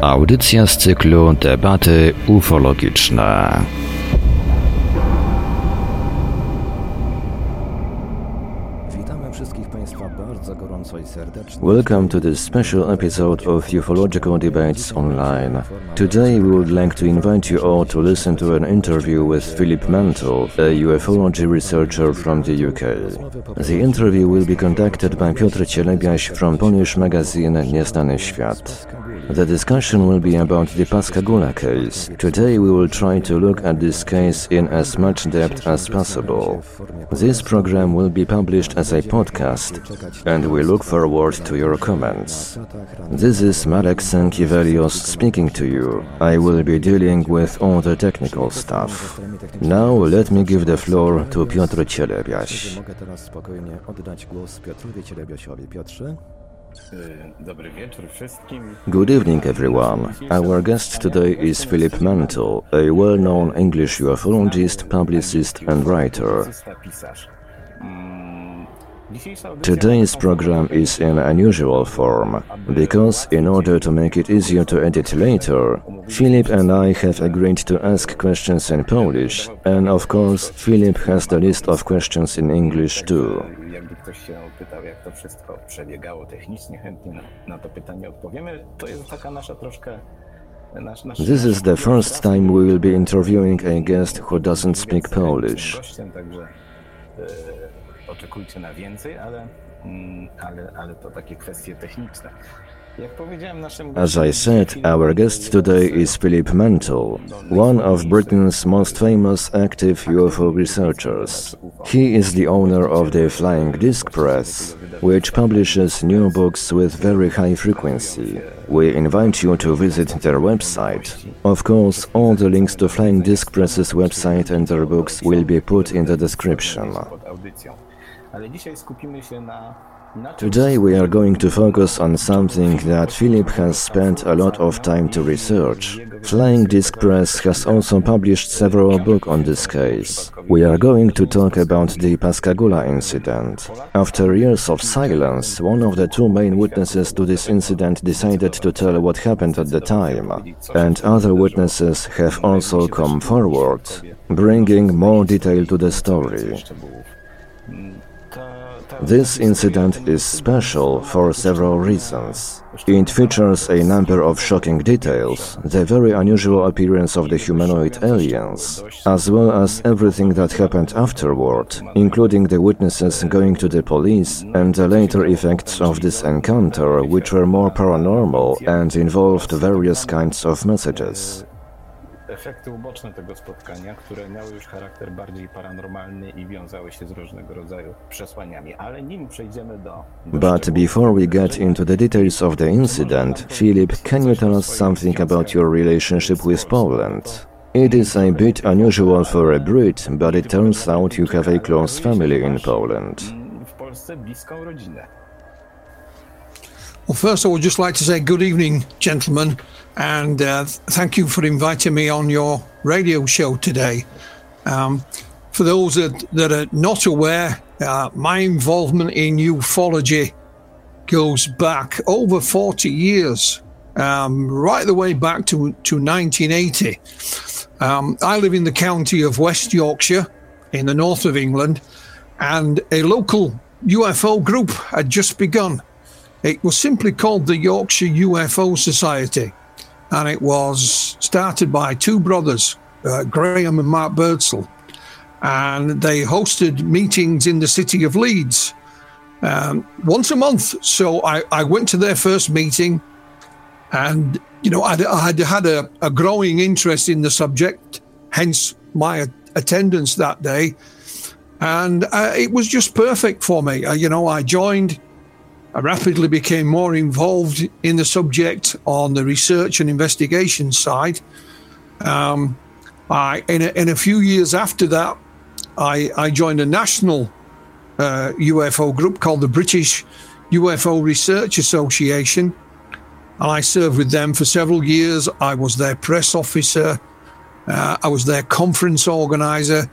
Audycja z cyklu Debaty ufologiczne. Witamy wszystkich Państwa bardzo gorąco i serdecznie. Welcome to this special episode of Ufological Debates Online. Today we would like to invite you all to listen to an interview with Philip Mantle, a ufology researcher from the UK. The interview will be conducted by Piotr Cielebiaś from Polish magazine Nieznany Świat. The discussion will be about the Pascagoula case. Today we will try to look at this case in as much depth as possible. This program will be published as a podcast, and we look forward to your comments. This is Marek Sankiewelios speaking to you. I will be dealing with all the technical stuff. Now let me give the floor to Piotr Cielebiaś. Piotrze? Good evening, everyone. Our guest today is Philip Mantle, a well known English ufologist, publicist, and writer. Today's program is in unusual form because, in order to make it easier to edit later, Philip and I have agreed to ask questions in Polish, and of course, Philip has the list of questions in English too. Ktoś się pytał, jak to wszystko przebiegało technicznie, chętnie na, na to pytanie odpowiemy. To jest taka nasza troszkę... This is the first time we will be interviewing a guest who doesn't speak Polish. Także e, oczekujcie na więcej, ale, mm, ale, ale to takie kwestie techniczne. Jak powiedziałem naszym As I said, our guest today is Philip Mantle, one of Britain's most famous active UFO researchers. He is the owner of the Flying Disc Press, which publishes new books with very high frequency. We invite you to visit their website. Of course, all the links to Flying Disc Press's website and their books will be put in the description. Today we are going to focus on something that Philip has spent a lot of time to research. Flying Disc Press has also published several books on this case. We are going to talk about the Pascagoula incident. After years of silence, one of the two main witnesses to this incident decided to tell what happened at the time, and other witnesses have also come forward, bringing more detail to the story. This incident is special for several reasons. It features a number of shocking details, the very unusual appearance of the humanoid aliens, as well as everything that happened afterward, including the witnesses going to the police and the later effects of this encounter, which were more paranormal and involved various kinds of messages. Efekty uboczne tego spotkania, które miały już charakter bardziej paranormalny i wiązały się z różnego rodzaju przesłaniami. Ale nim przejdziemy do. do But before we get into the details of the incident, Philip, can you tell us something about your relationship with Poland? It is a bit unusual for a Brit, but it turns out you have a close family in Poland. W Polsce bliską rodzinę. Well, first, I would just like to say good evening, gentlemen, and uh, thank you for inviting me on your radio show today. Um, for those that, that are not aware, uh, my involvement in ufology goes back over 40 years, um, right the way back to, to 1980. Um, I live in the county of West Yorkshire in the north of England, and a local UFO group had just begun. It was simply called the Yorkshire UFO Society, and it was started by two brothers, uh, Graham and Mark Birdsall, and they hosted meetings in the city of Leeds um, once a month. So I, I went to their first meeting, and you know I'd, I'd had a, a growing interest in the subject, hence my attendance that day, and uh, it was just perfect for me. Uh, you know, I joined. I rapidly became more involved in the subject on the research and investigation side. Um, I, in, a, in a few years after that, I, I joined a national uh, UFO group called the British UFO Research Association. And I served with them for several years. I was their press officer, uh, I was their conference organizer.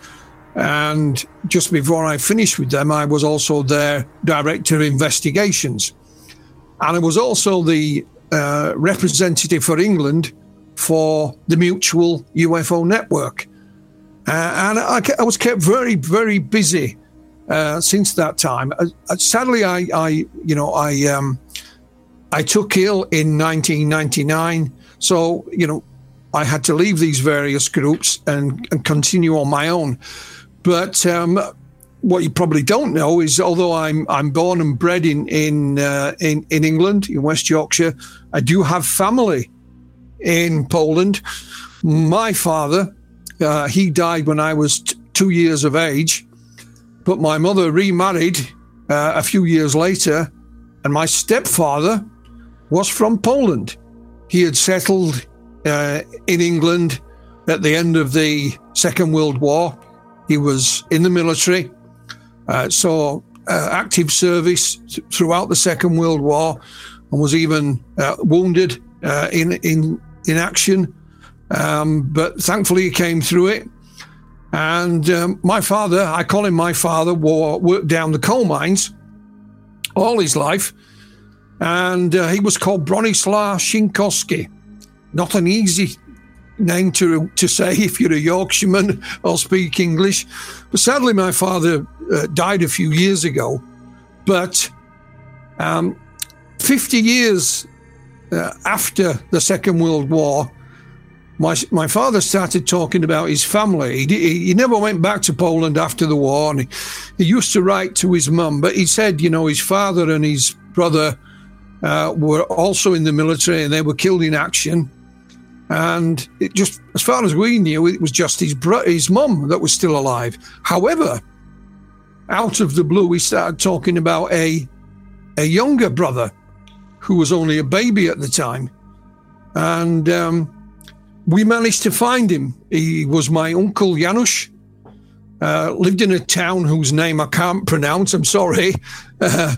And just before I finished with them, I was also their director of investigations. And I was also the uh, representative for England for the Mutual UFO Network. Uh, and I, I, was kept very, very busy uh, since that time. Uh, sadly, I, I, you know, I, um, I took ill in 1999, so you know, I had to leave these various groups and, and continue on my own. But um, what you probably don't know is, although I'm I'm born and bred in in uh, in in England, in West Yorkshire, I do have family in Poland. My father, uh, he died when I was t- two years of age, but my mother remarried uh, a few years later, and my stepfather was from Poland. He had settled uh, in England at the end of the Second World War. He was in the military, uh, saw uh, active service th- throughout the Second World War, and was even uh, wounded uh, in in in action. Um, but thankfully, he came through it. And um, my father, I call him my father, wore, worked down the coal mines all his life. And uh, he was called Bronislaw Szynkowski. Not an easy name to, to say if you're a Yorkshireman or speak English. But sadly, my father uh, died a few years ago. But um, 50 years uh, after the Second World War, my my father started talking about his family. He, he, never went back to Poland after the war, and he, he used to write to his mum. But he said, you know, his father and his brother uh, were also in the military, and they were killed in action. And it just, as far as we knew, it was just his bro- his mum that was still alive. However, out of the blue, we started talking about a a younger brother who was only a baby at the time, and. Um, we managed to find him. He was my uncle Janusz. Uh, lived in a town whose name I can't pronounce. I'm sorry, uh,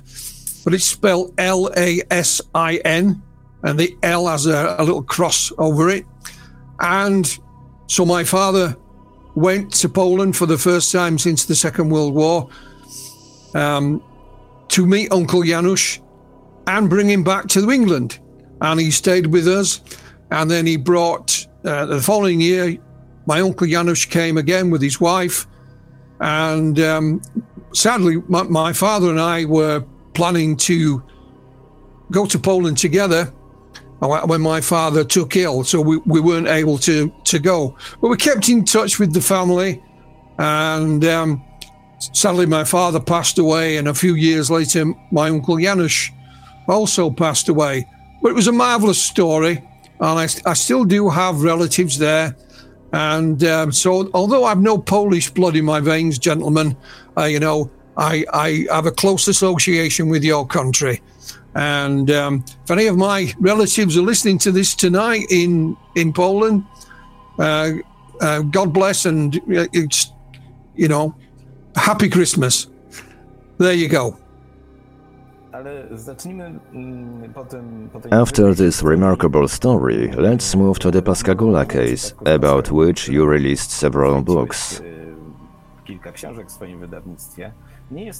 but it's spelled L A S I N, and the L has a, a, little cross over it. And so my father went to Poland for the first time since the Second World War um, to meet Uncle Janusz and bring him back to England. And he stayed with us, and then he brought uh, the following year, my uncle Janusz came again with his wife, and um, sadly, my, my, father and I were planning to go to Poland together when my father took ill, so we, we weren't able to to go. But we kept in touch with the family, and um, sadly, my father passed away, and a few years later, my uncle Janusz also passed away. But it was a marvelous story and I, I still do have relatives there. And um, so, although I've no Polish blood in my veins, gentlemen, uh, you know, I, I have a close association with your country. And um, if any of my relatives are listening to this tonight in in Poland, uh, uh, God bless, and uh, it's you know, happy Christmas. There you go. Mm, After this remarkable story, let's move to the Pascagoula case, about which you released several books. This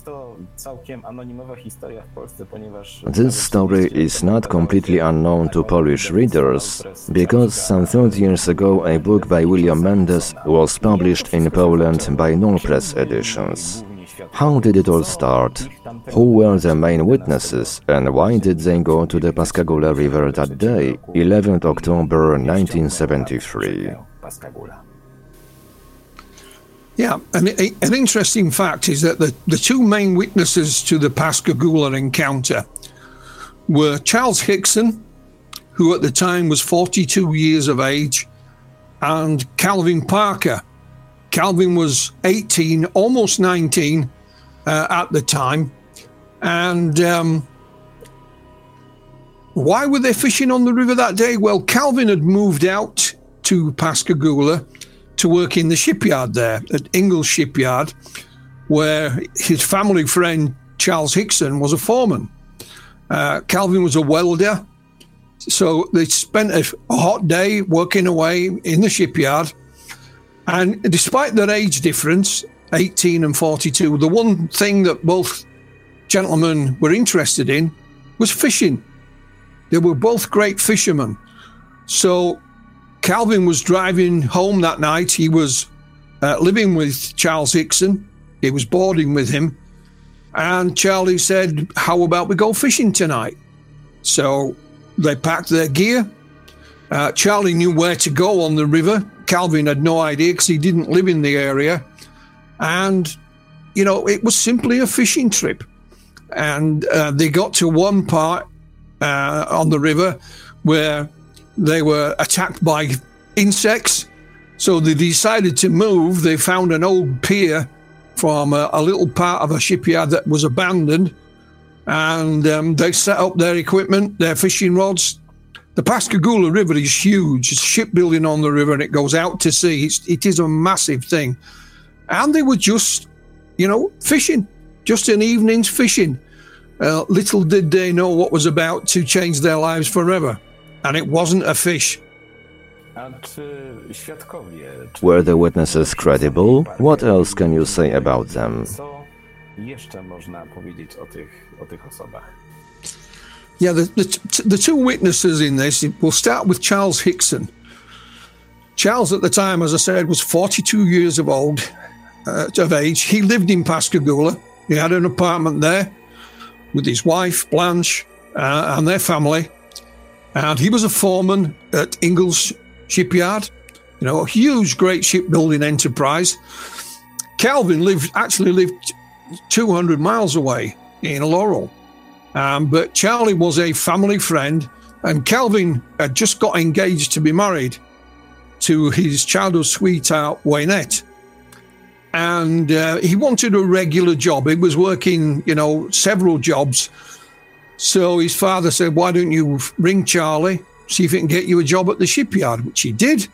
story is not completely unknown to Polish readers, because some 30 years ago a book by William Mendez was published in Poland by Null Press Editions. How did it all start? Who were the main witnesses and why did they go to the Pascagoula River that day, 11th October 1973? Yeah, and an interesting fact is that the, the two main witnesses to the Pascagoula encounter were Charles Hickson, who at the time was 42 years of age, and Calvin Parker, Calvin was 18, almost 19 uh, at the time. And um, why were they fishing on the river that day? Well, Calvin had moved out to Pascagoula to work in the shipyard there at Ingalls Shipyard, where his family friend Charles Hickson was a foreman. Uh, Calvin was a welder. So they spent a, a hot day working away in the shipyard. And despite their age difference, 18 and 42, the one thing that both gentlemen were interested in was fishing. They were both great fishermen. So Calvin was driving home that night. He was uh, living with Charles Hickson. He was boarding with him. And Charlie said, How about we go fishing tonight? So they packed their gear. Uh, Charlie knew where to go on the river. Calvin had no idea because he didn't live in the area. And, you know, it was simply a fishing trip. And uh, they got to one part uh, on the river where they were attacked by insects. So they decided to move. They found an old pier from a, a little part of a shipyard that was abandoned. And um, they set up their equipment, their fishing rods. The Pascagoula River is huge. It's shipbuilding on the river and it goes out to sea. It's, it is a massive thing. And they were just, you know, fishing, just an evening's fishing. Uh, little did they know what was about to change their lives forever. And it wasn't a fish. Were the witnesses credible? What else can you say about them? Yeah, the, the, the two witnesses in this, we'll start with Charles Hickson. Charles, at the time, as I said, was 42 years of old, uh, of age. He lived in Pascagoula. He had an apartment there with his wife, Blanche, uh, and their family. And he was a foreman at Ingalls Shipyard, you know, a huge, great shipbuilding enterprise. Calvin lived actually lived 200 miles away in Laurel. Um, but Charlie was a family friend, and Calvin had just got engaged to be married to his childhood sweetheart, Waynette. And uh, he wanted a regular job. He was working, you know, several jobs. So his father said, Why don't you ring Charlie, see if he can get you a job at the shipyard, which he did.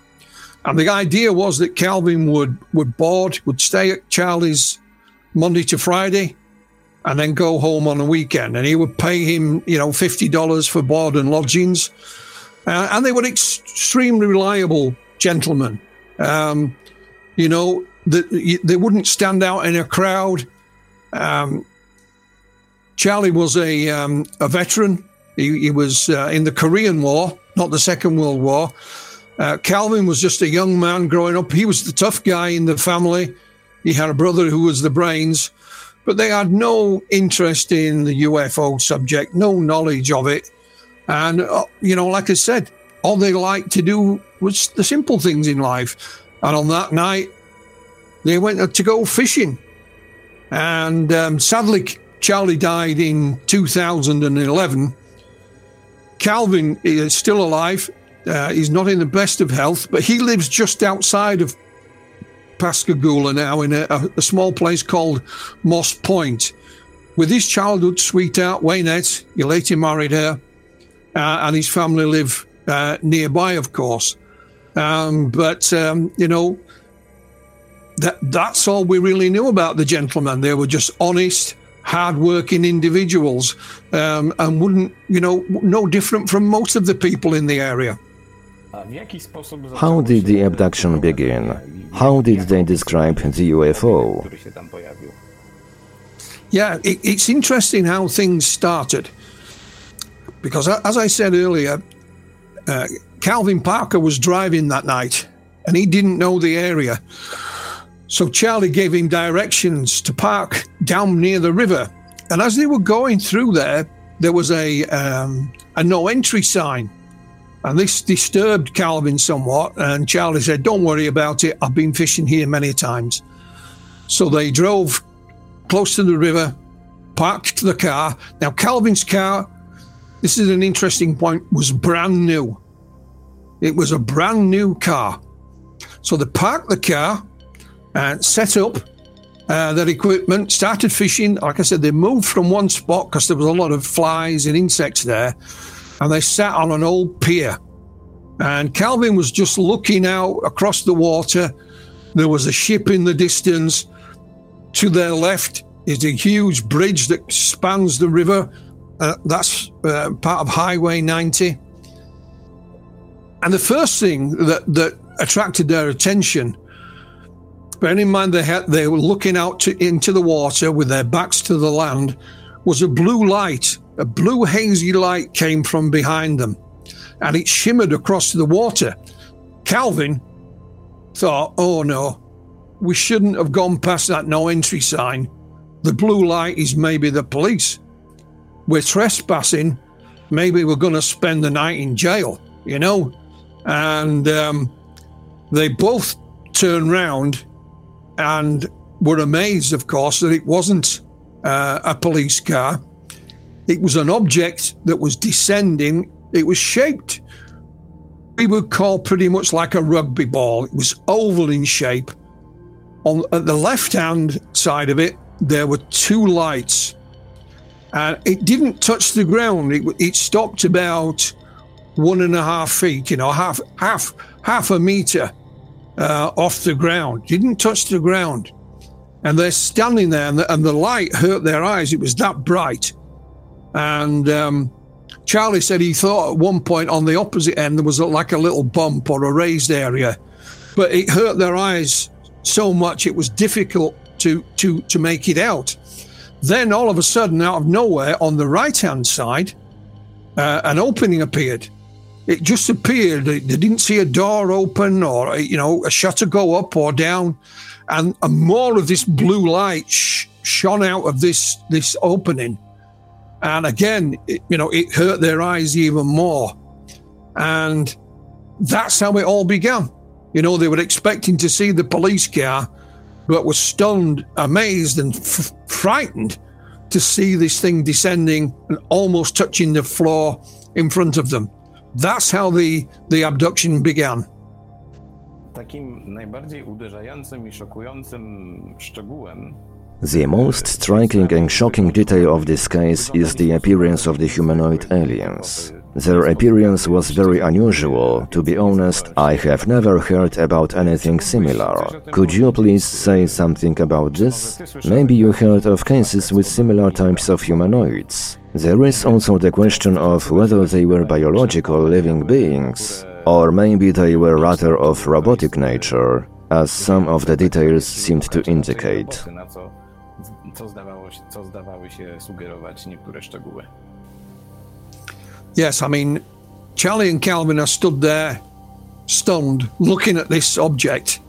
And the idea was that Calvin would, would board, would stay at Charlie's Monday to Friday, and then go home on a weekend. And he would pay him, you know, $50 for board and lodgings. Uh, and they were extremely reliable gentlemen. Um, you know, the, they wouldn't stand out in a crowd. Um, Charlie was a, um, a veteran. He, he was uh, in the Korean War, not the Second World War. Uh, Calvin was just a young man growing up. He was the tough guy in the family. He had a brother who was the brains but they had no interest in the UFO subject, no knowledge of it. And, uh, you know, like I said, all they liked to do was the simple things in life. And on that night, they went to go fishing. And um, sadly, Charlie died in 2011. Calvin is still alive. Uh, he's not in the best of health, but he lives just outside of Pascagoula now in a, a, small place called Moss Point. With his childhood sweetheart, Waynette, he later married her, uh, and his family live uh, nearby, of course. Um, but, um, you know, that, that's all we really knew about the gentlemen. They were just honest, hard-working individuals um, and wouldn't, you know, no different from most of the people in the area. How did the abduction begin? How did they describe the UFO? Yeah, it, it's interesting how things started. Because, as I said earlier, uh, Calvin Parker was driving that night and he didn't know the area. So Charlie gave him directions to park down near the river. And as they were going through there, there was a, um, a no entry sign. And this disturbed Calvin somewhat. And Charlie said, Don't worry about it. I've been fishing here many times. So they drove close to the river, parked the car. Now, Calvin's car, this is an interesting point, was brand new. It was a brand new car. So they parked the car and set up uh, their equipment, started fishing. Like I said, they moved from one spot because there was a lot of flies and insects there and they sat on an old pier. And Calvin was just looking out across the water. There was a ship in the distance. To their left is a huge bridge that spans the river. Uh, that's uh, part of Highway 90. And the first thing that, that attracted their attention, bearing in mind they, had, they were looking out to, into the water with their backs to the land, was a blue light a blue hazy light came from behind them and it shimmered across the water. Calvin thought, oh no, we shouldn't have gone past that no entry sign. The blue light is maybe the police. We're trespassing. Maybe we're going to spend the night in jail, you know? And um, they both turned round and were amazed, of course, that it wasn't uh, a police car. It was an object that was descending. It was shaped, we would call pretty much like a rugby ball. It was oval in shape. On at the left hand side of it, there were two lights. And it didn't touch the ground. It, it stopped about one and a half feet, you know, half half half a meter uh, off the ground. Didn't touch the ground. And they're standing there, and the, and the light hurt their eyes. It was that bright. And um, Charlie said he thought at one point on the opposite end there was like a little bump or a raised area, but it hurt their eyes so much it was difficult to to to make it out. Then all of a sudden, out of nowhere, on the right hand side, uh, an opening appeared. It just appeared. They didn't see a door open or you know a shutter go up or down, and, more of this blue light sh- shone out of this this opening and again, it, you know, it hurt their eyes even more. And that's how it all began. You know, they were expecting to see the police car, but were stunned, amazed, and f- frightened to see this thing descending and almost touching the floor in front of them. That's how the, the abduction began. Takim najbardziej uderzającym i szokującym szczegółem The most striking and shocking detail of this case is the appearance of the humanoid aliens. Their appearance was very unusual. To be honest, I have never heard about anything similar. Could you please say something about this? Maybe you heard of cases with similar types of humanoids. There is also the question of whether they were biological living beings, or maybe they were rather of robotic nature, as some of the details seemed to indicate. Yes, I mean, Charlie and Calvin are stood there, stunned, looking at this object.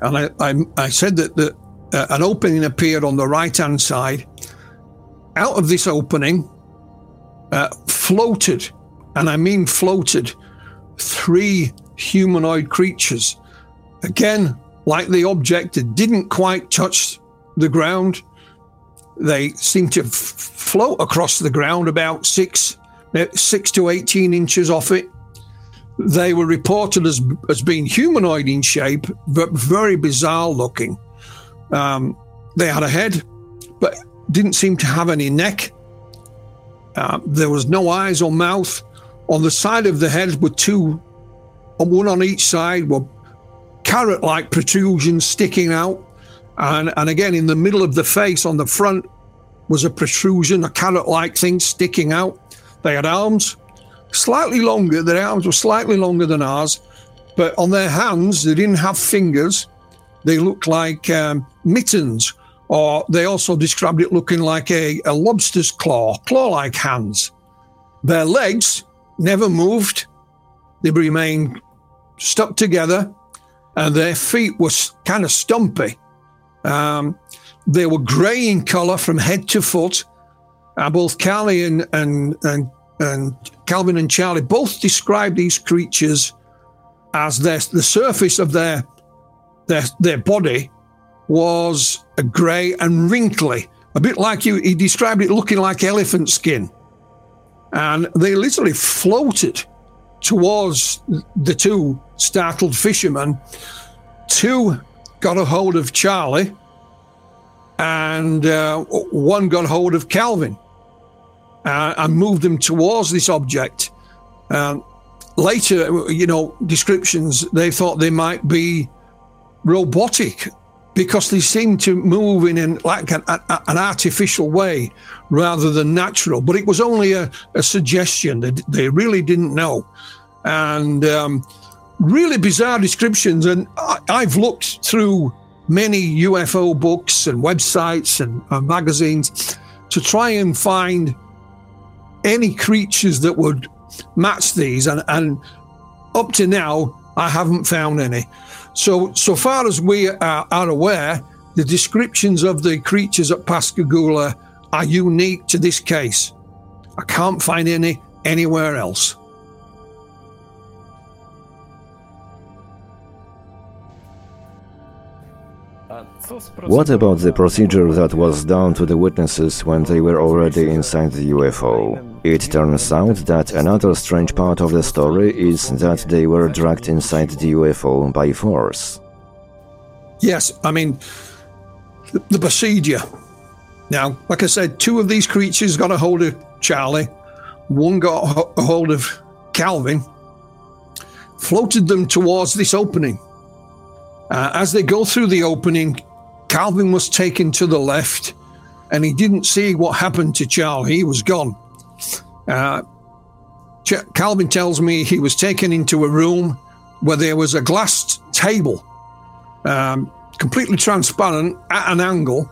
And I, I, I said that the, uh, an opening appeared on the right hand side. Out of this opening uh, floated, and I mean floated, three humanoid creatures. Again, like the object, it didn't quite touch the ground. They seemed to f- float across the ground about six, uh, six to 18 inches off it. They were reported as, as being humanoid in shape, but very bizarre looking. Um, they had a head, but didn't seem to have any neck. Uh, there was no eyes or mouth. On the side of the head were two, one on each side, were carrot like protrusions sticking out. And, and again, in the middle of the face on the front was a protrusion, a carrot like thing sticking out. They had arms, slightly longer. Their arms were slightly longer than ours, but on their hands, they didn't have fingers. They looked like um, mittens, or they also described it looking like a, a lobster's claw, claw like hands. Their legs never moved, they remained stuck together, and their feet were kind of stumpy. Um, they were grey in colour from head to foot. Uh, both Carly and, and, and, and Calvin and Charlie both described these creatures as their, the surface of their, their, their body was grey and wrinkly, a bit like you, he described it looking like elephant skin. And they literally floated towards the two startled fishermen. Two got a hold of Charlie and uh, one got hold of Calvin uh, and moved them towards this object. Um, later, you know, descriptions, they thought they might be robotic because they seemed to move in an, like an, a, an artificial way rather than natural. But it was only a, a suggestion. They, they really didn't know. And um, really bizarre descriptions. And I, I've looked through many UFO books and websites and uh, magazines to try and find any creatures that would match these, and, and up to now, I haven't found any. So, so far as we are, are aware, the descriptions of the creatures at Pascagoula are unique to this case. I can't find any anywhere else. What about the procedure that was done to the witnesses when they were already inside the UFO? It turns out that another strange part of the story is that they were dragged inside the UFO by force. Yes, I mean, the, procedure. Now, like I said, two of these creatures got a hold of Charlie, one got a hold of Calvin, floated them towards this opening. Uh, as they go through the opening, Calvin was taken to the left and he didn't see what happened to Charlie. He was gone. Uh, Ch- Calvin tells me he was taken into a room where there was a glass table, um, completely transparent at an angle.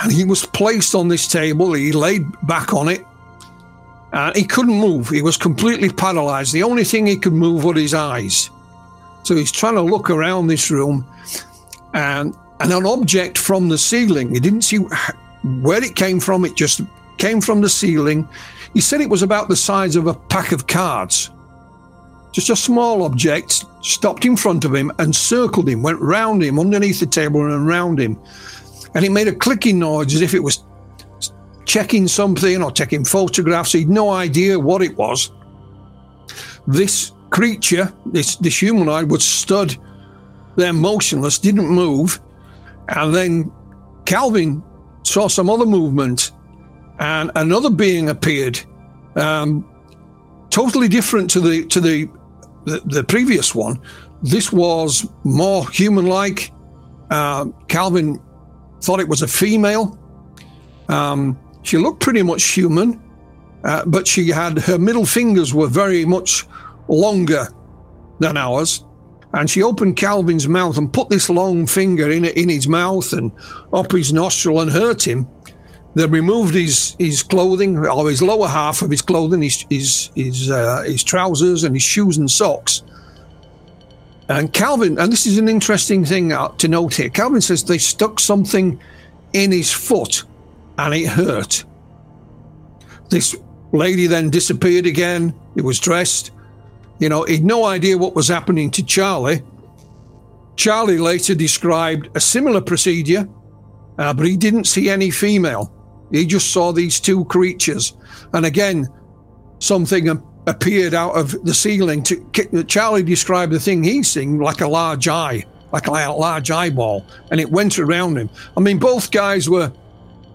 And he was placed on this table. He laid back on it. And he couldn't move. He was completely paralyzed. The only thing he could move were his eyes. So he's trying to look around this room. And and an object from the ceiling. He didn't see where it came from, it just came from the ceiling. He said it was about the size of a pack of cards. Just a small object stopped in front of him and circled him, went round him, underneath the table and around him. And it made a clicking noise as if it was checking something or taking photographs. He'd no idea what it was. This creature, this, this humanoid, was stood there motionless, didn't move. And then Calvin saw some other movement, and another being appeared, um, totally different to the to the, the, the previous one. This was more human-like. Uh, Calvin thought it was a female. Um, she looked pretty much human, uh, but she had her middle fingers were very much longer than ours and she opened Calvin's mouth and put this long finger in in his mouth and up his nostril and hurt him. They removed his his clothing, or his lower half of his clothing, his his his, uh, his trousers and his shoes and socks. And Calvin, and this is an interesting thing uh, to note here. Calvin says they stuck something in his foot, and it hurt. This lady then disappeared again. It was dressed. You know, he'd no idea what was happening to Charlie. Charlie later described a similar procedure, uh, but he didn't see any female. He just saw these two creatures. And again, something appeared out of the ceiling. To, Charlie described the thing he's seeing like a large eye, like a large eyeball, and it went around him. I mean, both guys were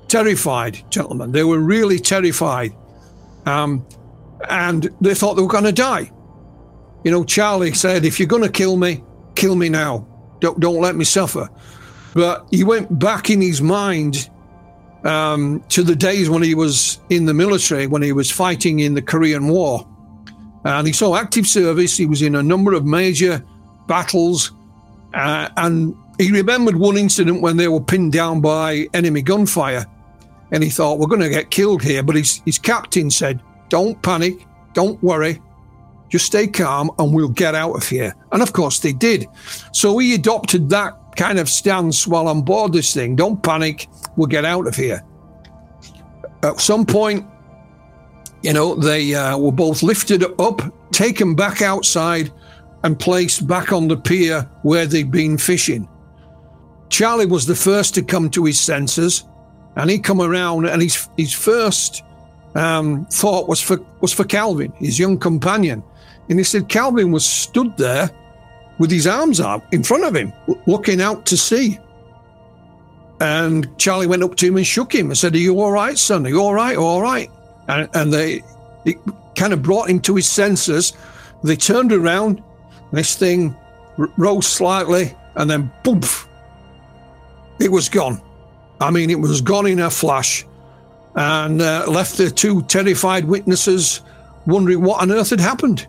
terrified, gentlemen. They were really terrified. Um, and they thought they were going to die. You know, Charlie said, if you're going to kill me, kill me now. Don't, don't let me suffer. But he went back in his mind um, to the days when he was in the military, when he was fighting in the Korean War. And he saw active service. He was in a number of major battles. Uh, and he remembered one incident when they were pinned down by enemy gunfire. And he thought, we're going to get killed here. But his, his captain said, don't panic, don't worry, just stay calm and we'll get out of here. And of course they did. So he adopted that kind of stance while on board this thing. Don't panic, we'll get out of here. At some point, you know, they uh, were both lifted up, taken back outside, and placed back on the pier where they'd been fishing. Charlie was the first to come to his senses, and he come around, and his his first um, thought was for was for Calvin, his young companion, and he said Calvin was stood there with his arms out in front of him, looking out to sea. And Charlie went up to him and shook him and said, Are you all right, son? Are you all right? All right. And, and they it kind of brought him to his senses. They turned around, this thing rose slightly, and then boom, it was gone. I mean, it was gone in a flash and uh, left the two terrified witnesses wondering what on earth had happened.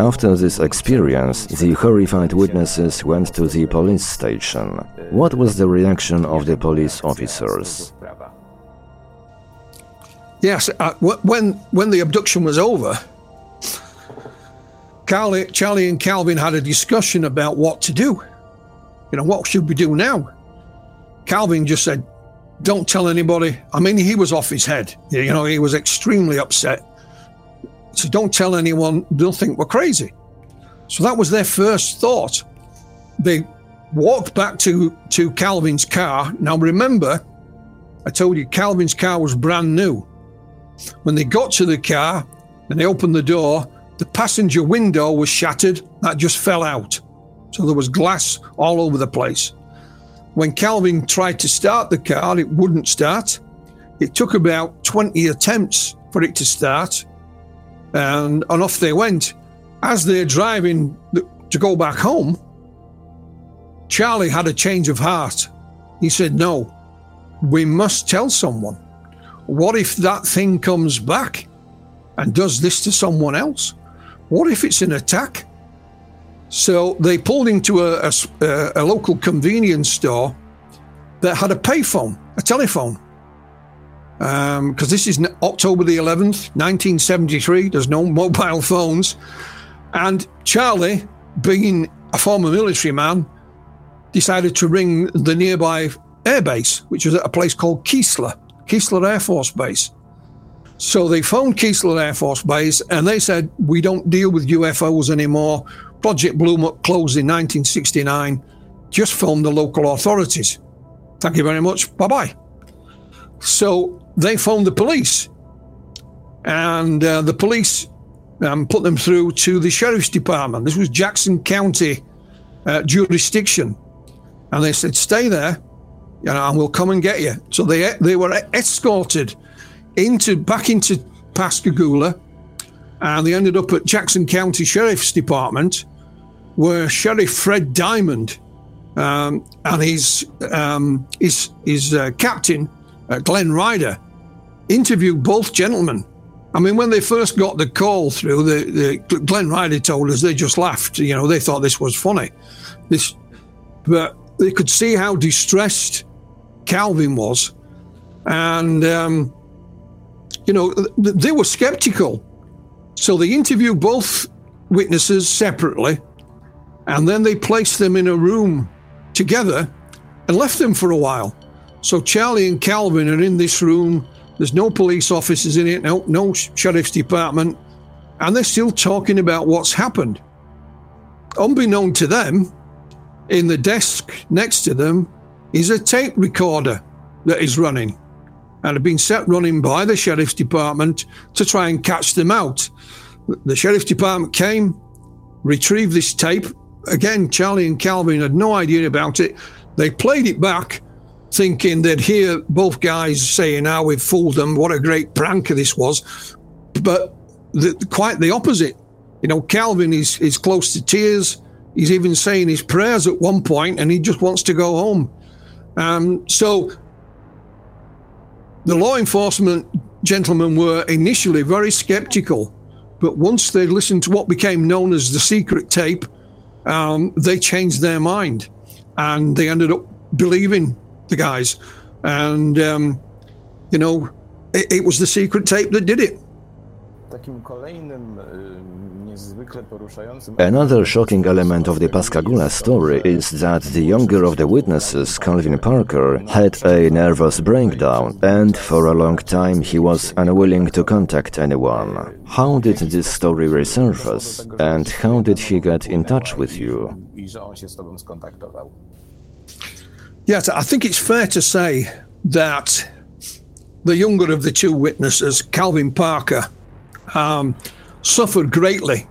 After this experience, the horrified witnesses went to the police station. What was the reaction of the police officers? Yes, uh, when when the abduction was over, Charlie, Charlie and Calvin had a discussion about what to do. You know, what should we do now? Calvin just said, "Don't tell anybody." I mean, he was off his head. You know, he was extremely upset. So don't tell anyone. They'll think we're crazy. So that was their first thought. They walked back to to Calvin's car. Now remember, I told you Calvin's car was brand new. When they got to the car and they opened the door, the passenger window was shattered. That just fell out. So there was glass all over the place. When Calvin tried to start the car, it wouldn't start. It took about 20 attempts for it to start. And, and off they went. As they're driving to go back home, Charlie had a change of heart. He said, No, we must tell someone. What if that thing comes back and does this to someone else? What if it's an attack? So they pulled into a, a, a local convenience store that had a payphone, a telephone. Because um, this is October the 11th, 1973. There's no mobile phones. And Charlie, being a former military man, decided to ring the nearby airbase, which was at a place called Keesler, Keesler Air Force Base. So they phoned Keesler Air Force Base and they said, We don't deal with UFOs anymore. Project Blue Book closed in 1969. Just phone the local authorities. Thank you very much. Bye bye. So they phoned the police, and uh, the police um, put them through to the sheriff's department. This was Jackson County uh, jurisdiction, and they said, "Stay there, you know, and we'll come and get you." So they they were escorted into back into Pascagoula, and they ended up at Jackson County Sheriff's Department, where Sheriff Fred Diamond um, and his um, his his uh, captain uh, Glenn Ryder interviewed both gentlemen. I mean, when they first got the call through, the, the Glenn Ryder told us they just laughed. You know, they thought this was funny. This, but they could see how distressed Calvin was, and um, you know, they were skeptical. So they interviewed both witnesses separately, and then they placed them in a room together and left them for a while. So Charlie and Calvin are in this room. There's no police officers in it, no, no sheriff's department, and they're still talking about what's happened. Unbeknown to them, in the desk next to them is a tape recorder that is running and had been set running by the sheriff's department to try and catch them out. The sheriff's department came, retrieved this tape. Again, Charlie and Calvin had no idea about it. They played it back, thinking they'd hear both guys saying, "How we've fooled them! What a great prank this was!" But the, quite the opposite. You know, Calvin is is close to tears. He's even saying his prayers at one point, and he just wants to go home. Um, so the law enforcement gentlemen were initially very skeptical, but once they listened to what became known as the secret tape, um, they changed their mind and they ended up believing the guys. And, um, you know, it, it was the secret tape that did it. Another shocking element of the Pascagoula story is that the younger of the witnesses, Calvin Parker, had a nervous breakdown and for a long time he was unwilling to contact anyone. How did this story resurface and how did he get in touch with you? Yes, I think it's fair to say that the younger of the two witnesses, Calvin Parker, um, suffered greatly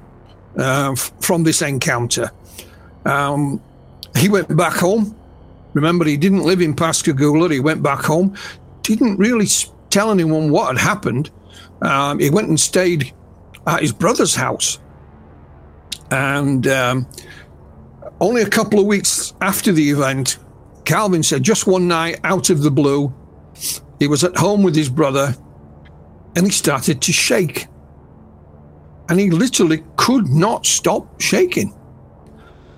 uh, from this encounter. Um, he went back home. Remember, he didn't live in Pascagoula. He went back home. Didn't really tell anyone what had happened. Um, he went and stayed at his brother's house. And um, only a couple of weeks after the event, Calvin said, just one night out of the blue, he was at home with his brother and he started to shake and he literally could not stop shaking.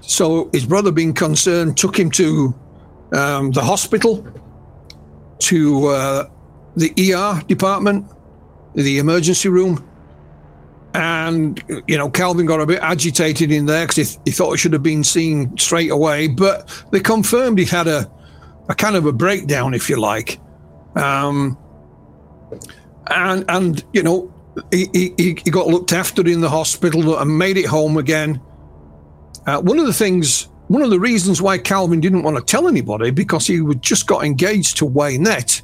So his brother, being concerned, took him to um, the hospital, to uh, the ER department, the emergency room. And, you know, Calvin got a bit agitated in there because he, he thought he should have been seen straight away. But they confirmed he had a, a kind of a breakdown, if you like. Um, and, and you know, he, he, he got looked after in the hospital and made it home again. Uh, one of the things, one of the reasons why Calvin didn't want to tell anybody because he had just got engaged to Waynette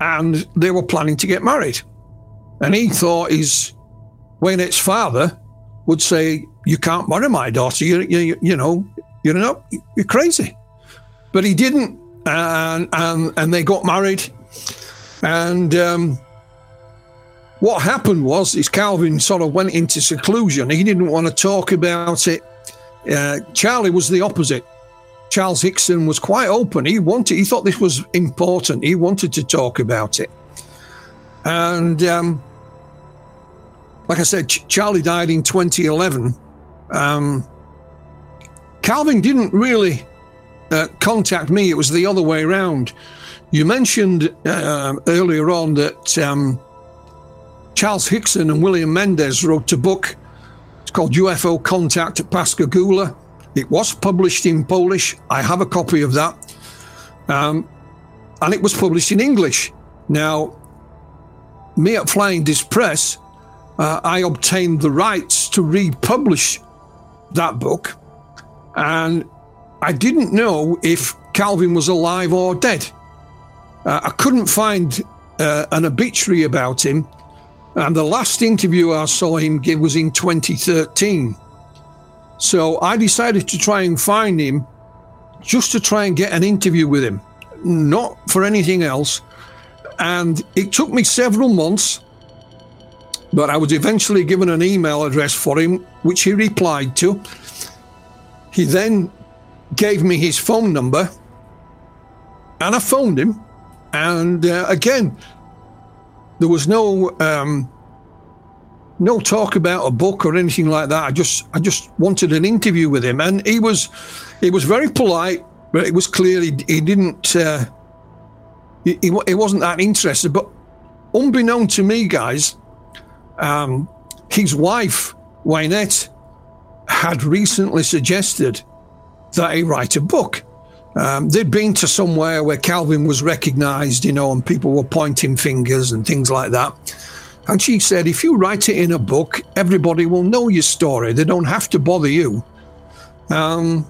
and they were planning to get married. And he thought his Waynette's father would say, You can't marry my daughter. You, you, you know, you're not, you're crazy. But he didn't. And, and, and they got married. And um, what happened was is Calvin sort of went into seclusion. He didn't want to talk about it. Uh, Charlie was the opposite. Charles Hickson was quite open. He wanted, he thought this was important. He wanted to talk about it. And um, like I said, Ch- Charlie died in 2011. Um, Calvin didn't really uh, contact me. It was the other way around. You mentioned uh, earlier on that um, Charles Hickson and William Mendez wrote a book. It's called UFO Contact at Pascagoula. It was published in Polish. I have a copy of that. Um, and it was published in English. Now, me at Flying Disc Press, uh, I obtained the rights to republish that book. And I didn't know if Calvin was alive or dead. Uh, I couldn't find uh, an obituary about him and the last interview I saw him give was in 2013. So I decided to try and find him just to try and get an interview with him, not for anything else. And it took me several months, but I was eventually given an email address for him, which he replied to. He then gave me his phone number, and I phoned him. And uh, again, there was no um, no talk about a book or anything like that. I just I just wanted an interview with him, and he was he was very polite, but it was clear he, he didn't uh, he, he wasn't that interested. But unbeknown to me, guys, um, his wife Waynette had recently suggested that he write a book. Um, they'd been to somewhere where Calvin was recognized, you know, and people were pointing fingers and things like that. And she said, if you write it in a book, everybody will know your story. They don't have to bother you. Um,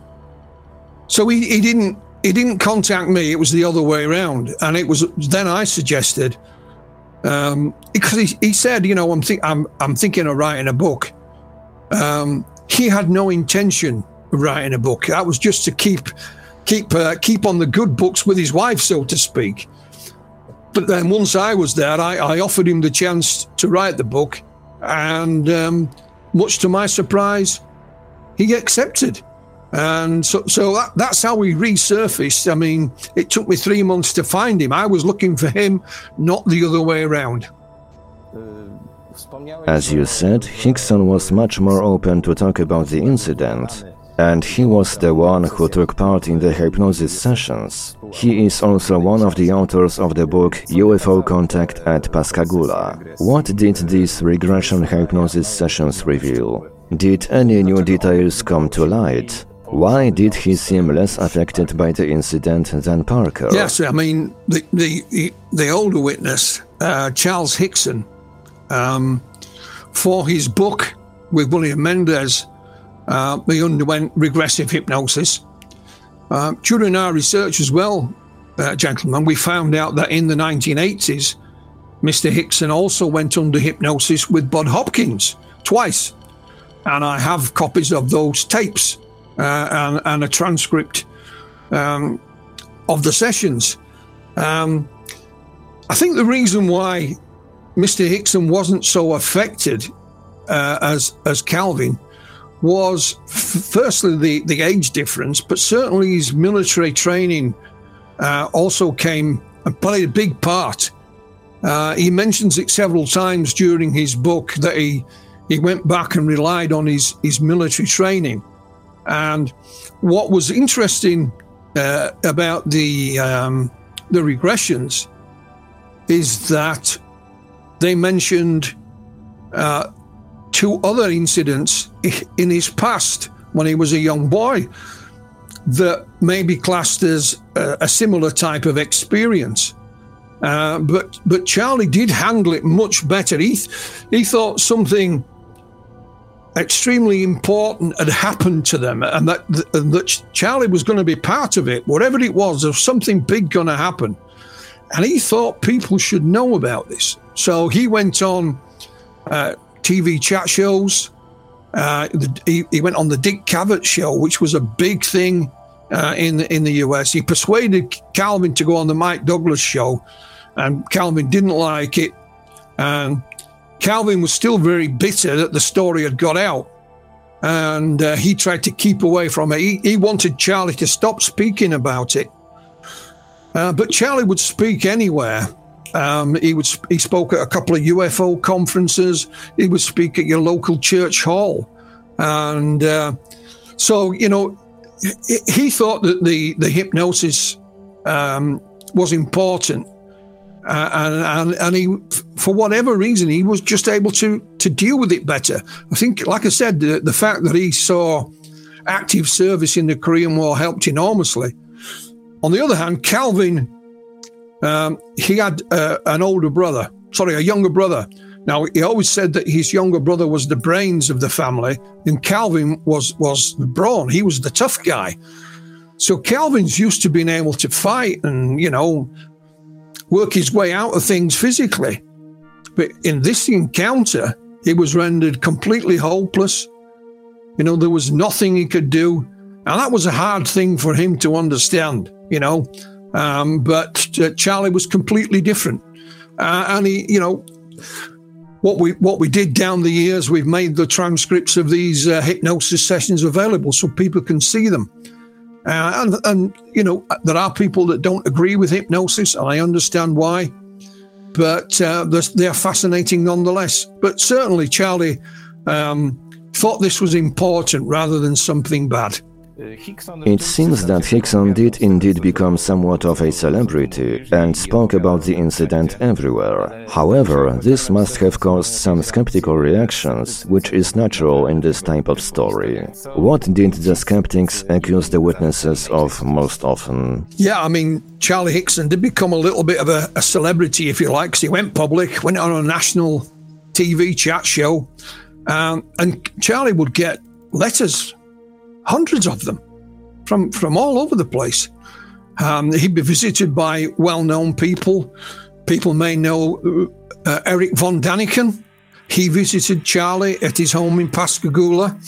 so he, he didn't he didn't contact me. It was the other way around. And it was then I suggested um, because he, he said, you know, I'm, think, I'm I'm thinking of writing a book. Um, he had no intention of writing a book. That was just to keep keep uh, keep on the good books with his wife, so to speak. But then once I was there, I, I offered him the chance to write the book, and um, much to my surprise, he accepted. And so, so that, that's how we resurfaced. I mean, it took me three months to find him. I was looking for him, not the other way around. As you said, Hickson was much more open to talk about the incident and he was the one who took part in the hypnosis sessions. He is also one of the authors of the book UFO Contact at Pascagoula. What did these regression hypnosis sessions reveal? Did any new details come to light? Why did he seem less affected by the incident than Parker? Yes, I mean, the, the, the older witness, uh, Charles Hickson, um, for his book with William Mendez, uh, we underwent regressive hypnosis. Uh, during our research as well, uh, gentlemen, we found out that in the 1980s, Mr. Hickson also went under hypnosis with Bud Hopkins twice. And I have copies of those tapes and, and, a transcript um, of the sessions. Um, I think the reason why Mr. Hickson wasn't so affected uh, as as Calvin was f- firstly the, the age difference, but certainly his military training uh, also came and played a big part. Uh, he mentions it several times during his book that he he went back and relied on his his military training. And what was interesting uh, about the um, the regressions is that they mentioned uh, two other incidents in his past when he was a young boy that may be classed as a, a similar type of experience. Uh, but but Charlie did handle it much better. He he thought something extremely important had happened to them, and that and that Charlie was going to be part of it. Whatever it was, there something big going to happen, and he thought people should know about this. So he went on uh, TV chat shows. Uh, he, he, went on the Dick Cavett show, which was a big thing uh, in in the US. He persuaded Calvin to go on the Mike Douglas show, and Calvin didn't like it. And Calvin was still very bitter that the story had got out, and uh, he tried to keep away from it. He, he, wanted Charlie to stop speaking about it, uh, but Charlie would speak anywhere. Um, he would he spoke at a couple of UFO conferences. He would speak at your local church hall, and uh, so you know he thought that the the hypnosis um, was important, uh, and, and and he for whatever reason he was just able to to deal with it better. I think, like I said, the, the fact that he saw active service in the Korean War helped enormously. On the other hand, Calvin um, he had uh, an older brother, sorry, a younger brother. Now he always said that his younger brother was the brains of the family, and Calvin was was the brawn. He was the tough guy. So Calvin's used to being able to fight and you know work his way out of things physically, but in this encounter, he was rendered completely hopeless. You know, there was nothing he could do, and that was a hard thing for him to understand. You know, um, but uh, Charlie was completely different. Uh, and he, you know, what we what we did down the years, we've made the transcripts of these uh, hypnosis sessions available so people can see them. Uh, and and you know there are people that don't agree with hypnosis, and I understand why, but uh, they're fascinating nonetheless. But certainly, Charlie um, thought this was important rather than something bad. It seems that Hickson did indeed become somewhat of a celebrity and spoke about the incident everywhere. However, this must have caused some skeptical reactions, which is natural in this type of story. What did the skeptics accuse the witnesses of most often? Yeah, I mean, Charlie Hickson did become a little bit of a, a celebrity, if you like, because he went public, went on a national TV chat show, um, and Charlie would get letters hundreds of them from, from all over the place. Um, he'd be visited by well known people. People may know uh, Erich von Daniken. He visited Charlie at his home in Pascagoula.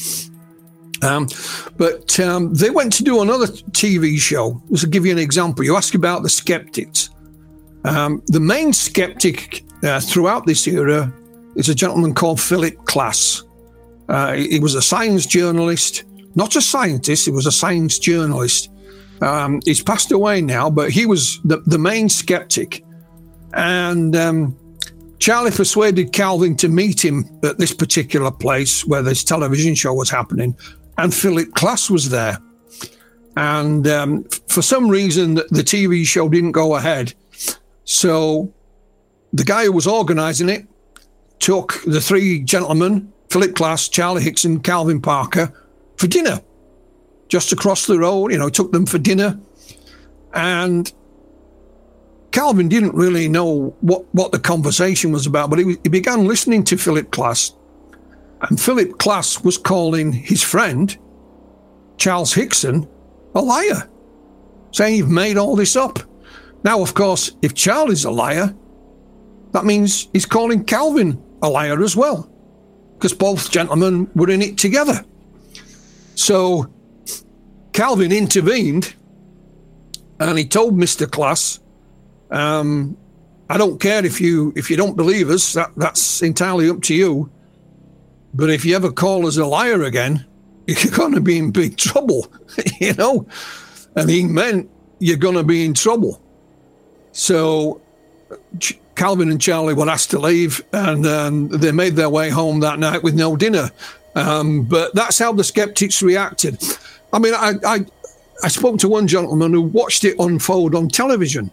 Um, but um, they went to do another TV show. Just to give you an example, you ask about the skeptics. Um, the main skeptic uh, throughout this era is a gentleman called Philip Klass. Uh, he was a science journalist not a scientist, he was a science journalist. Um, he's passed away now, but he was the, the main skeptic. And um, Charlie persuaded Calvin to meet him at this particular place where this television show was happening. And Philip Klass was there. And um, for some reason, the TV show didn't go ahead. So the guy who was organizing it took the three gentlemen, Philip Klass, Charlie Hickson, Calvin Parker, for dinner just across the road. You know, took them for dinner. And Calvin didn't really know what, what the conversation was about, but he, he began listening to Philip Klass. And Philip Klass was calling his friend, Charles Hickson, a liar, saying you've made all this up. Now, of course, if Charlie's a liar, that means he's calling Calvin a liar as well, because both gentlemen were in it together. So Calvin intervened and he told Mr. Klass, um, I don't care if you if you don't believe us, that, that's entirely up to you. But if you ever call us a liar again, you're to be in big trouble, you know? And he meant you're to be in trouble. So Calvin and Charlie were asked to leave, and um, they made their way home that night with no dinner. Um, but that's how the skeptics reacted. I mean, I, I, I spoke to one gentleman who watched it unfold on television.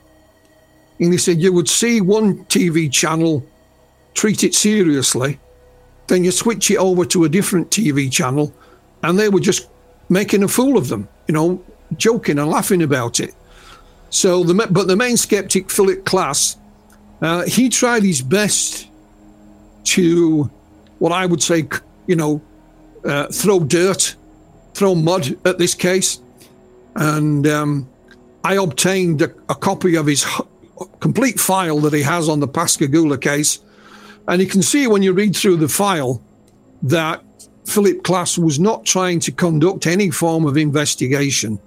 And he said you would see one TV channel treat it seriously, then you switch it over to a different TV channel, and they were just making a fool of them, you know, joking and laughing about it. So, the but the main skeptic, Philip Klass, uh, he tried his best to, what I would say, you know, uh, throw dirt, throw mud at this case, and um, I obtained a, a copy of his complete file that he has on the Pascagoula case. And you can see when you read through the file that Philip Klass was not trying to conduct any form of investigation.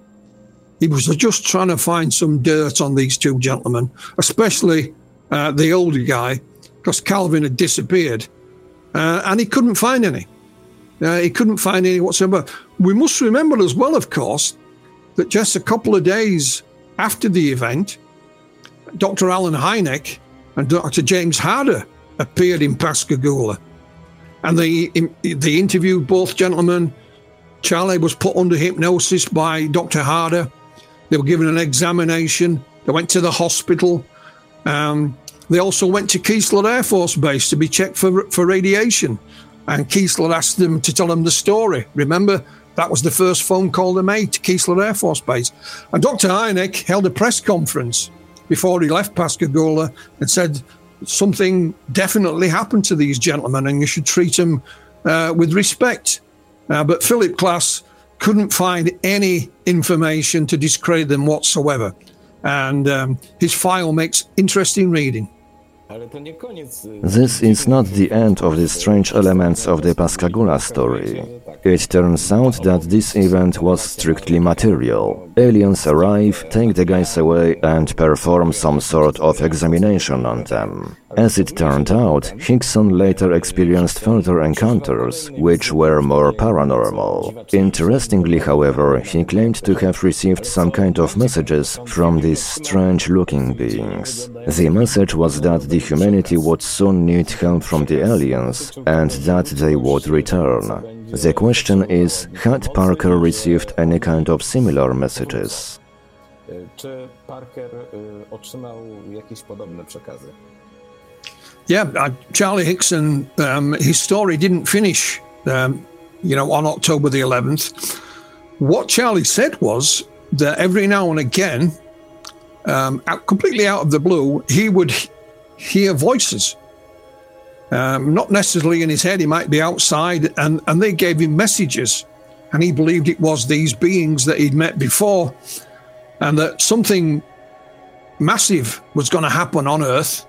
He was just trying to find some dirt on these two gentlemen, especially uh, the older guy, because Calvin had disappeared. Uh, and he couldn't find any. Uh, he couldn't find any whatsoever. We must remember as well, of course, that just a couple of days after the event, Dr. Allen Hynek and Dr. James Harder appeared in Pascagoula. And they, they interviewed both gentlemen. Charlie was put under hypnosis by Dr. Harder. They were given an examination. They went to the hospital. Um, they also went to Keesler Air Force Base to be checked for, for radiation. And Keesler asked them to tell him the story. Remember, that was the first phone call they made to Keesler Air Force Base. And Dr. Hynek held a press conference before he left Pascagoula and said something definitely happened to these gentlemen and you should treat them uh, with respect. Uh, but Philip Klass couldn't find any information to discredit them whatsoever. And um, his file makes interesting reading. This is not the end of the strange elements of the Pascagoula story. It turns out that this event was strictly material. Aliens arrive, take the guys away, and perform some sort of examination on them. As it turned out, Hickson later experienced further encounters, which were more paranormal. Interestingly, however, he claimed to have received some kind of messages from these strange looking beings. The message was that the humanity would soon need help from the aliens and that they would return. The question is, had Parker received any kind of similar messages? Czy Parker otrzymał jakieś podobne przekazy? Yeah, uh, Charlie Hickson, um, his story didn't finish, um, you know, on October the 11th. What Charlie said was that every now and again, um, out, completely out of the blue, he would hear voices. Um, not necessarily in his head, he might be outside, and, and they gave him messages. And he believed it was these beings that he'd met before, and that something massive was going to happen on Earth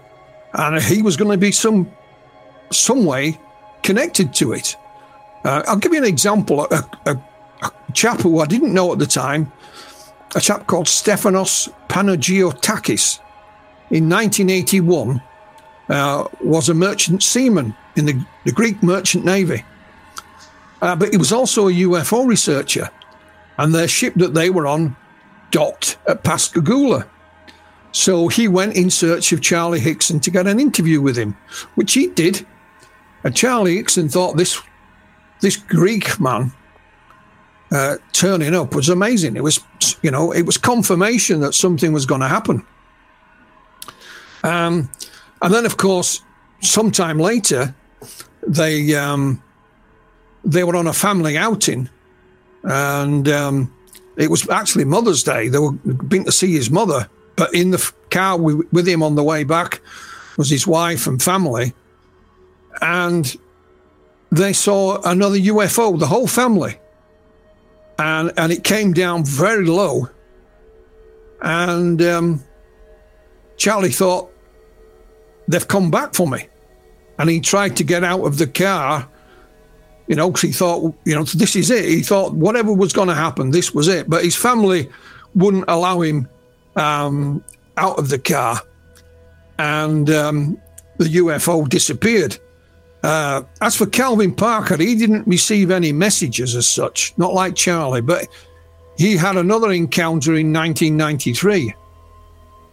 and he was going to be some some way connected to it. Uh, I'll give you an example. A, a, a, chap who I didn't know at the time, a chap called Stephanos Panagiotakis, in 1981, uh, was a merchant seaman in the, the Greek merchant navy. Uh, but he was also a UFO researcher, and their ship that they were on docked at Pascagoula. So he went in search of Charlie Hickson to get an interview with him, which he did. And Charlie Hickson thought this this Greek man uh, turning up was amazing. It was, you know, it was confirmation that something was going to happen. Um, and then, of course, sometime later, they um, they were on a family outing, and um, it was actually Mother's Day. They were been to see his mother, but in the car with him on the way back was his wife and family. And they saw another UFO, the whole family. And, and it came down very low. And um, Charlie thought, they've come back for me. And he tried to get out of the car, you know, because he thought, you know, this is it. He thought whatever was going to happen, this was it. But his family wouldn't allow him um, out of the car, and um, the UFO disappeared. Uh, as for Calvin Parker, he didn't receive any messages as such, not like Charlie, but he had another encounter in 1993.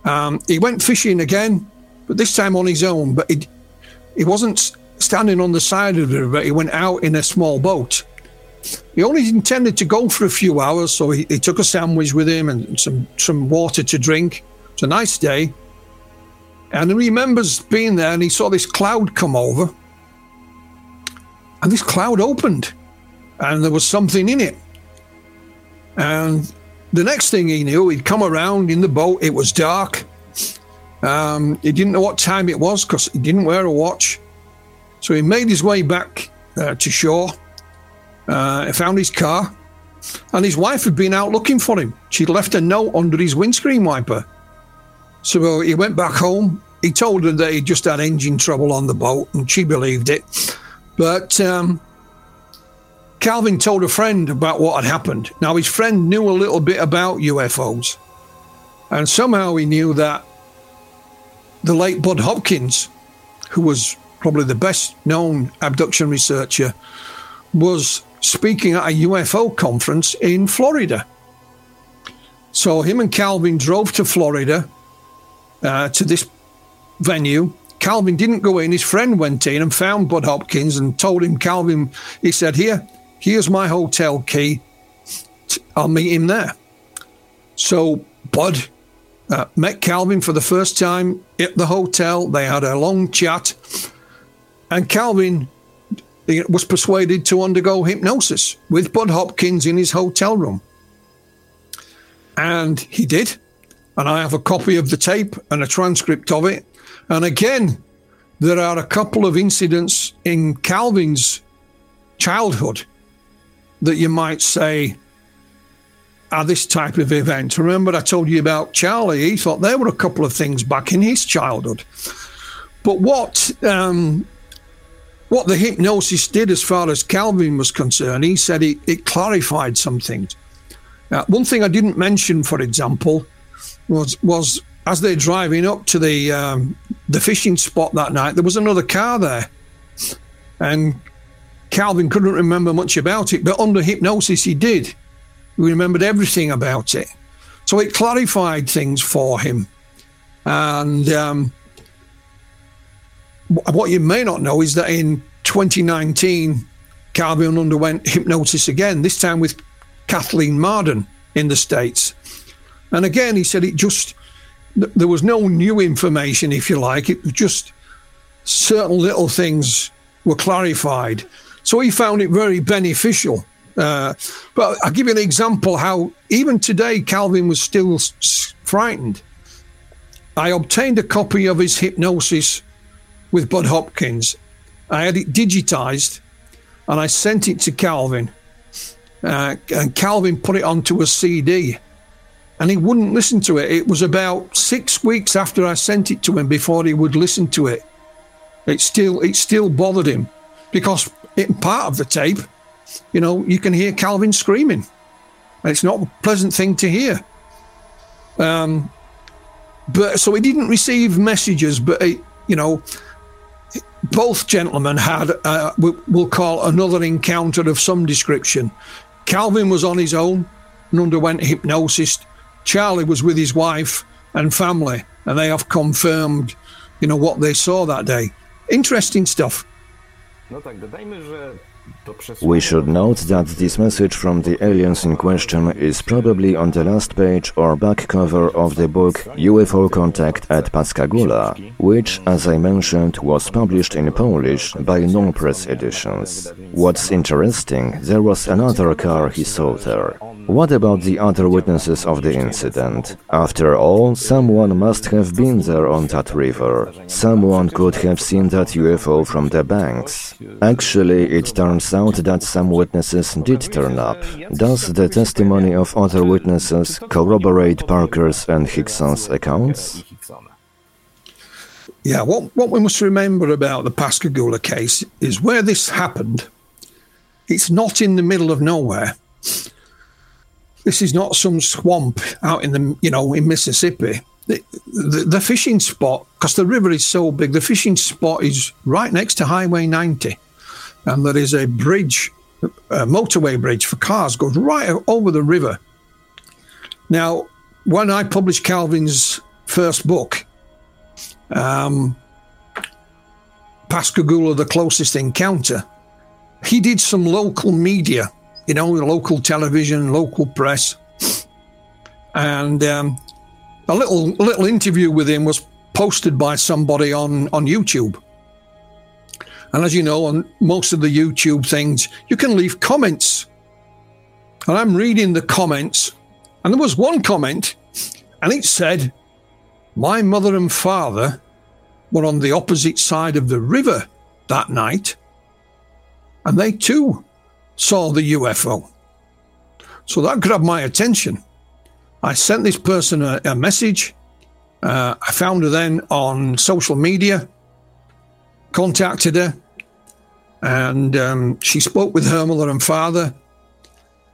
Um, he went fishing again, but this time on his own. But he, he wasn't standing on the side of the river, he went out in a small boat. He only intended to go for a few hours, so he, he took a sandwich with him and some, some water to drink. It's a nice day. And he remembers being there and he saw this cloud come over. And this cloud opened and there was something in it. And the next thing he knew, he'd come around in the boat. It was dark. Um, he didn't know what time it was because he didn't wear a watch. So he made his way back uh, to shore. Uh, he found his car, and his wife had been out looking for him. She'd left a note under his windscreen wiper. So he went back home. He told her that he'd just had engine trouble on the boat, and she believed it. But um, Calvin told a friend about what had happened. Now, his friend knew a little bit about UFOs, and somehow he knew that the late Bud Hopkins, who was probably the best known abduction researcher, was speaking at a UFO conference in Florida. So him and Calvin drove to Florida uh, to this venue. Calvin didn't go in. His friend went in and found Bud Hopkins and told him, Calvin, he said, Here, here's my hotel key. I'll meet him there. So Bud uh, met Calvin for the first time at the hotel. They had a long chat, and Calvin was persuaded to undergo hypnosis with Bud Hopkins in his hotel room. And he did. And I have a copy of the tape and a transcript of it. And again, there are a couple of incidents in Calvin's childhood that you might say are this type of event. Remember, I told you about Charlie. He thought there were a couple of things back in his childhood. But what um, what the hypnosis did, as far as Calvin was concerned, he said it, it clarified some things. Uh, one thing I didn't mention, for example, was was as they're driving up to the um, the fishing spot that night, there was another car there, and Calvin couldn't remember much about it, but under hypnosis he did. He remembered everything about it, so it clarified things for him. And um, what you may not know is that in 2019, Calvin underwent hypnosis again. This time with Kathleen Marden in the states, and again he said it just there was no new information, if you like. It was just certain little things were clarified. So he found it very beneficial. Uh, but I'll give you an example how even today Calvin was still s- frightened. I obtained a copy of his hypnosis with Bud Hopkins. I had it digitized and I sent it to Calvin. Uh, and Calvin put it onto a CD and he wouldn't listen to it. It was about six weeks after I sent it to him before he would listen to it. It still it still bothered him because in part of the tape, you know, you can hear Calvin screaming. It's not a pleasant thing to hear. Um, but so he didn't receive messages, but he, you know, both gentlemen had uh, we'll call another encounter of some description. Calvin was on his own and underwent hypnosis Charlie was with his wife and family, and they have confirmed, you know, what they saw that day. Interesting stuff. No tak, dodajmy, że We should note that this message from the aliens in question is probably on the last page or back cover of the book UFO Contact at Pascagoula, which, as I mentioned, was published in Polish by non-press editions. What's interesting, there was another car he saw there. What about the other witnesses of the incident? After all, someone must have been there on that river. Someone could have seen that UFO from the banks. Actually, it turns out that some witnesses did turn up. Does the testimony of other witnesses corroborate Parker's and Hickson's accounts? Yeah, what, what we must remember about the Pascagoula case is where this happened, it's not in the middle of nowhere this is not some swamp out in the you know in Mississippi. The, the, the fishing spot, because the river is so big, the fishing spot is right next to Highway 90, and there is a bridge, a motorway bridge for cars goes right over the river. Now, when I published Calvin's first book, um, Pascagoula, the closest encounter, he did some local media you know, local television, local press. And um, a little little interview with him was posted by somebody on, on YouTube. And as you know, on most of the YouTube things, you can leave comments. And I'm reading the comments, and there was one comment, and it said, My mother and father were on the opposite side of the river that night, and they too saw the UFO. So that grabbed my attention. I sent this person a, a message. Uh, I found her then on social media, contacted her, and um, she spoke with her mother and father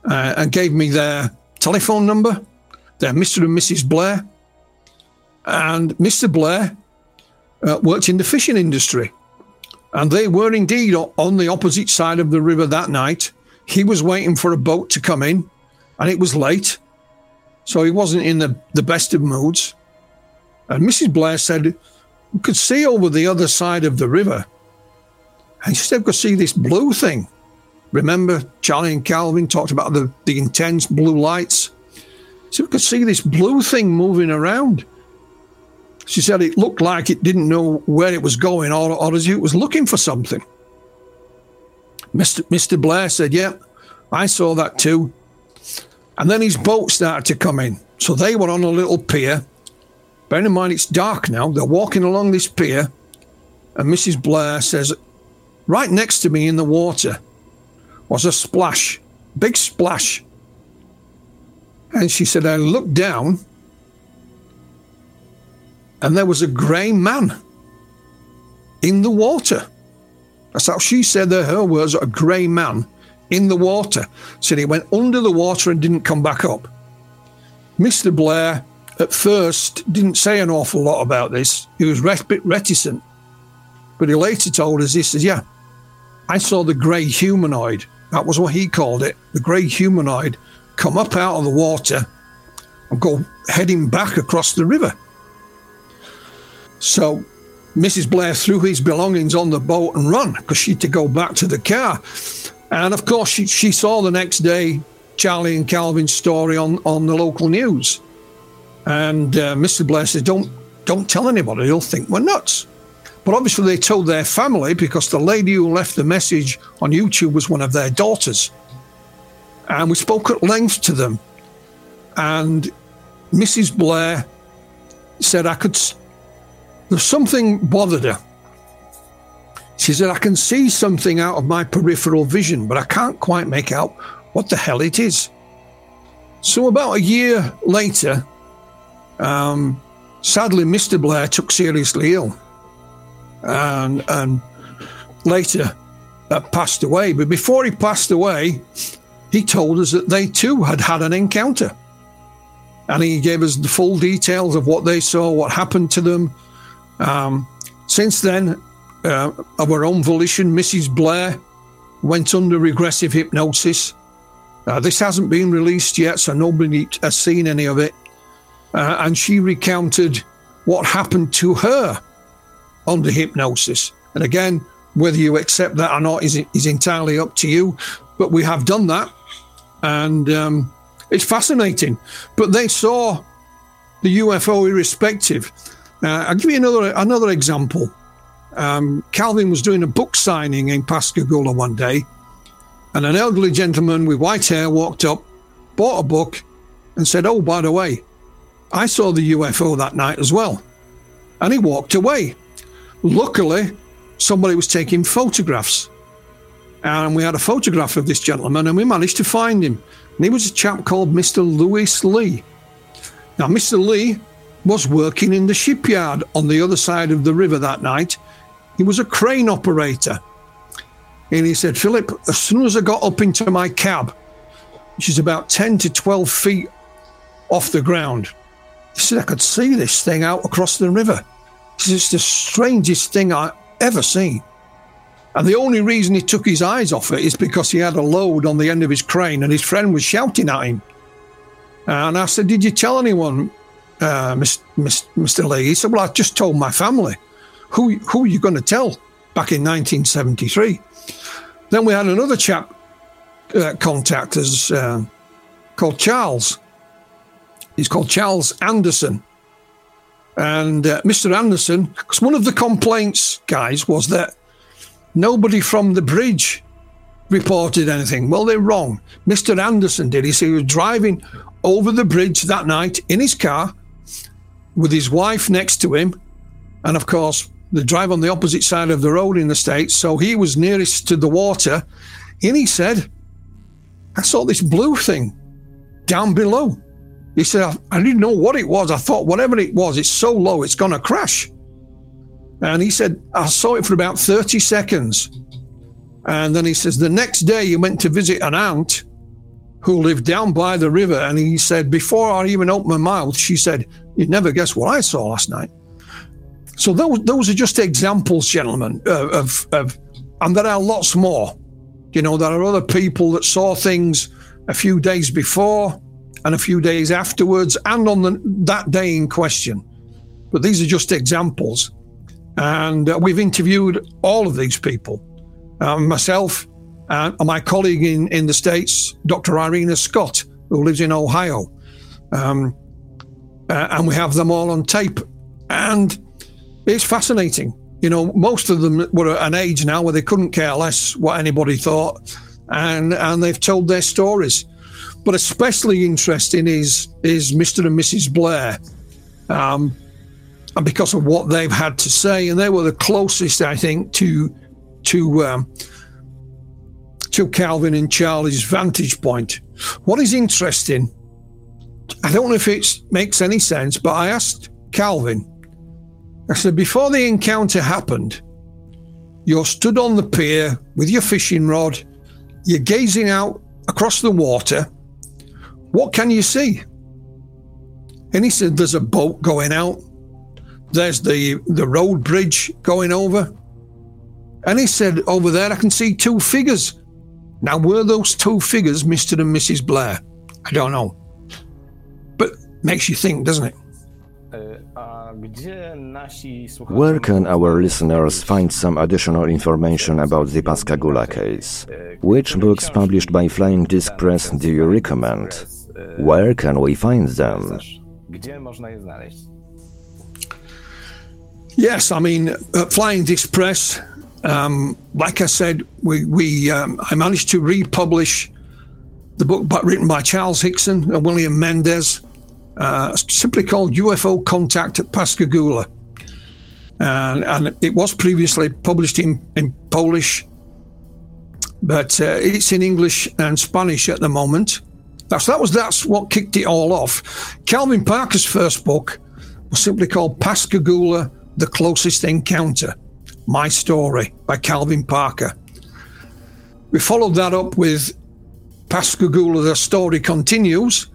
uh, and gave me their telephone number. They're Mr. and Mrs. Blair. And Mr. Blair uh, worked in the fishing industry. And they were indeed on the opposite side of the river that night. He was waiting for a boat to come in, and it was late. So he wasn't in the, the best of moods. And Mrs. Blair said, We could see over the other side of the river. And she said, We could see this blue thing. Remember, Charlie and Calvin talked about the, the intense blue lights? So we could see this blue thing moving around. She said it looked like it didn't know where it was going or, or as it was looking for something. Mr. Mr. Blair said, Yeah, I saw that too. And then his boat started to come in. So they were on a little pier. Bear in mind, it's dark now. They're walking along this pier. And Mrs. Blair says, Right next to me in the water was a splash, big splash. And she said, I looked down and there was a grey man in the water. That's how she said that her words, a grey man in the water. Said he went under the water and didn't come back up. Mr. Blair at first didn't say an awful lot about this. He was a bit reticent. But he later told us, he says, Yeah, I saw the grey humanoid. That was what he called it. The grey humanoid come up out of the water and go heading back across the river. So Mrs. Blair threw his belongings on the boat and run because she had to go back to the car. And of course, she, she saw the next day Charlie and Calvin's story on, on the local news. And uh, Mr. Blair said, don't, don't tell anybody, they'll think we're nuts. But obviously, they told their family because the lady who left the message on YouTube was one of their daughters. And we spoke at length to them. And Mrs. Blair said, I could there's something bothered her. She said, I can see something out of my peripheral vision, but I can't quite make out what the hell it is. So, about a year later, um, sadly, Mr. Blair took seriously ill and, and later uh, passed away. But before he passed away, he told us that they too had had an encounter. And he gave us the full details of what they saw, what happened to them, um, since then, uh, of her own volition, Mrs. Blair went under regressive hypnosis. Uh, this hasn't been released yet, so nobody has seen any of it. Uh, and she recounted what happened to her under hypnosis. And again, whether you accept that or not is, is entirely up to you. But we have done that. And um, it's fascinating. But they saw the UFO irrespective. Uh, I'll give you another another example. Um, Calvin was doing a book signing in Pascagoula one day, and an elderly gentleman with white hair walked up, bought a book, and said, "Oh, by the way, I saw the UFO that night as well." And he walked away. Luckily, somebody was taking photographs, and we had a photograph of this gentleman, and we managed to find him. And he was a chap called Mr. Lewis Lee. Now, Mr. Lee was working in the shipyard on the other side of the river that night. He was a crane operator. And he said, Philip, as soon as I got up into my cab, which is about 10 to 12 feet off the ground, he said, I could see this thing out across the river. He said, it's the strangest thing I ever seen. And the only reason he took his eyes off it is because he had a load on the end of his crane and his friend was shouting at him. And I said, Did you tell anyone? Uh, Mr. Lee. He said, Well, I just told my family. Who, who are you going to tell back in 1973? Then we had another chap uh, contact us uh, called Charles. He's called Charles Anderson. And uh, Mr. Anderson, because one of the complaints, guys, was that nobody from the bridge reported anything. Well, they're wrong. Mr. Anderson did. He said he was driving over the bridge that night in his car with his wife next to him. And of course, they drive on the opposite side of the road in the States. So he was nearest to the water. And he said, I saw this blue thing down below. He said, I didn't know what it was. I thought, whatever it was, it's so low, it's going to crash. And he said, I saw it for about 30 seconds. And then he says, the next day he went to visit an aunt who lived down by the river. And he said, before I even opened my mouth, she said, You'd never guess what I saw last night. So those, those are just examples, gentlemen, of, of, and there are lots more. You know, there are other people that saw things a few days before and a few days afterwards and on the, that day in question. But these are just examples. And uh, we've interviewed all of these people. Um, myself and my colleague in, in the States, Dr. Irena Scott, who lives in Ohio. Um, uh, and we have them all on tape. And it's fascinating. You know, most of them were at an age now where they couldn't care less what anybody thought, and and they've told their stories. But especially interesting is is Mr. and Mrs. Blair, um, and because of what they've had to say, and they were the closest, I think, to to um, to Calvin and Charlie's vantage point. What is interesting, I don't know if it makes any sense, but I asked Calvin, I said, before the encounter happened, you're stood on the pier with your fishing rod, you're gazing out across the water. What can you see? And he said, There's a boat going out. There's the, the road bridge going over. And he said, Over there, I can see two figures. Now, were those two figures Mr. and Mrs. Blair? I don't know. But makes you think, doesn't it? Where can our listeners find some additional information about the Pascagoula case? Which books published by Flying Disc Press do you recommend? Where can we find them? Yes, I mean, Flying Disc Press, um, like I said, we, we um, I managed to republish the book by, written by Charles Hickson and William Mendez, uh, simply called UFO Contact at Pascagoula. And, and it was previously published in, in Polish, but uh, it's in English and Spanish at the moment. That's that was that's what kicked it all off. Calvin Parker's first book was simply called Pascagoula: The Closest Encounter. My Story by Calvin Parker. We followed that up with Pascagoula: The Story Continues.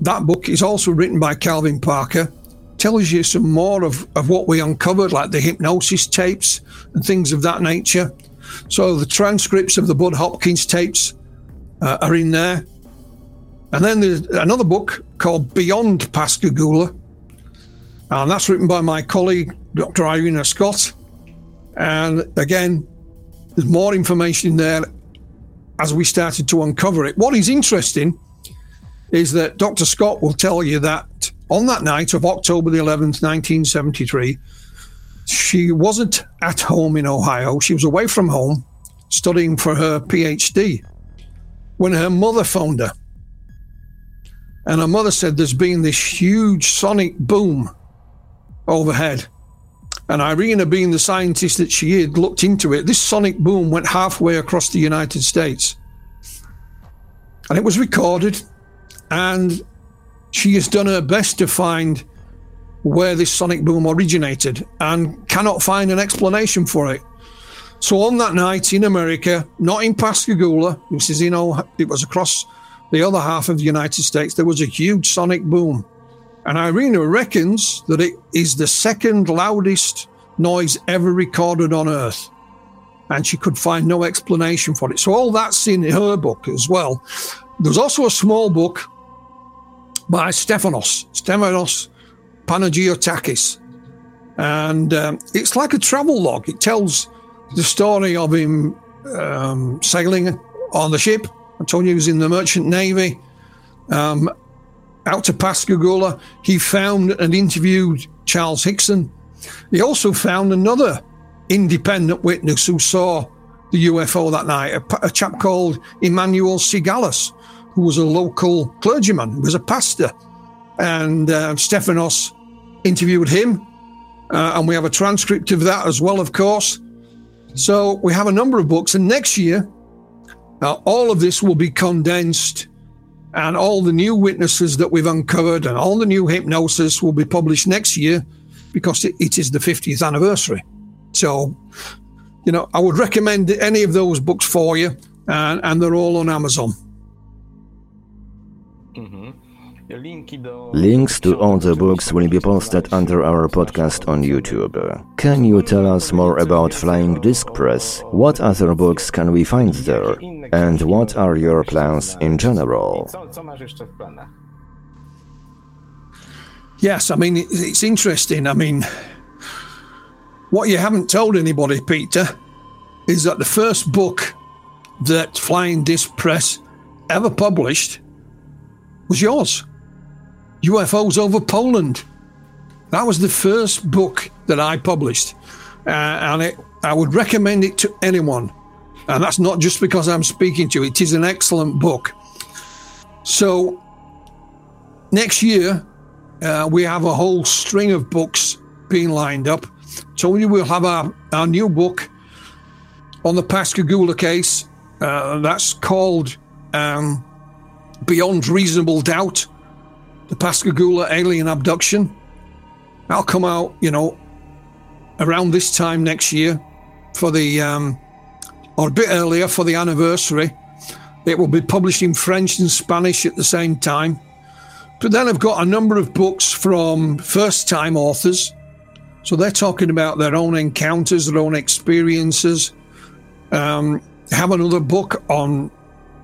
That book is also written by Calvin Parker. Tells you some more of, of what we uncovered, like the hypnosis tapes and things of that nature. So the transcripts of the Bud Hopkins tapes uh, are in there. And then there's another book called Beyond Pascagoula, and that's written by my colleague, Dr. Irena Scott. And again, there's more information in there as we started to uncover it. What is interesting is that Dr. Scott will tell you that on that night of October the 11th, 1973, she wasn't at home in Ohio. She was away from home studying for her PhD when her mother phoned her and her mother said there's been this huge sonic boom overhead. And Irena, being the scientist that she is, looked into it. This sonic boom went halfway across the United States. And it was recorded. And she has done her best to find where this sonic boom originated and cannot find an explanation for it. So on that night in America, not in Pascagoula, this is in, it was across the other half of the United States, there was a huge sonic boom. And Irena reckons that it is the second loudest noise ever recorded on Earth. And she could find no explanation for it. So, all that's in her book as well. There's also a small book by Stephanos, Stephanos Panagiotakis. And um, it's like a travel log. It tells the story of him um, sailing on the ship I told you he was in the Merchant Navy. Um, out to Pascagoula, he found and interviewed Charles Hickson. He also found another independent witness who saw the UFO that night, a, a chap called Emmanuel Sigalis, who was a local clergyman, who was a pastor. And uh, Stephanos interviewed him, uh, and we have a transcript of that as well, of course. So we have a number of books, and next year, uh, all of this will be condensed, and all the new witnesses that we've uncovered and all the new hypnosis will be published next year because it, it is the 50th anniversary. So, you know, I would recommend any of those books for you, and, and they're all on Amazon. Mm-hmm. Links to all the books will be posted under our podcast on YouTube. Can you tell us more about Flying Disc Press? What other books can we find there? And what are your plans in general? Yes, I mean, it's interesting. I mean, what you haven't told anybody, Peter, is that the first book that Flying Disc Press ever published was yours. UFOs over Poland. That was the first book that I published, uh, and it, I would recommend it to anyone. And that's not just because I'm speaking to you, it is an excellent book. So, next year, uh, we have a whole string of books being lined up. So, we will have our, our new book on the Pascagoula case. Uh, that's called um, Beyond Reasonable Doubt the Pascagoula alien abduction. I'll come out, you know, around this time next year for the, um, or a bit earlier for the anniversary. It will be published in French and Spanish at the same time. But then I've got a number of books from first time authors. So they're talking about their own encounters, their own experiences. Um, have another book on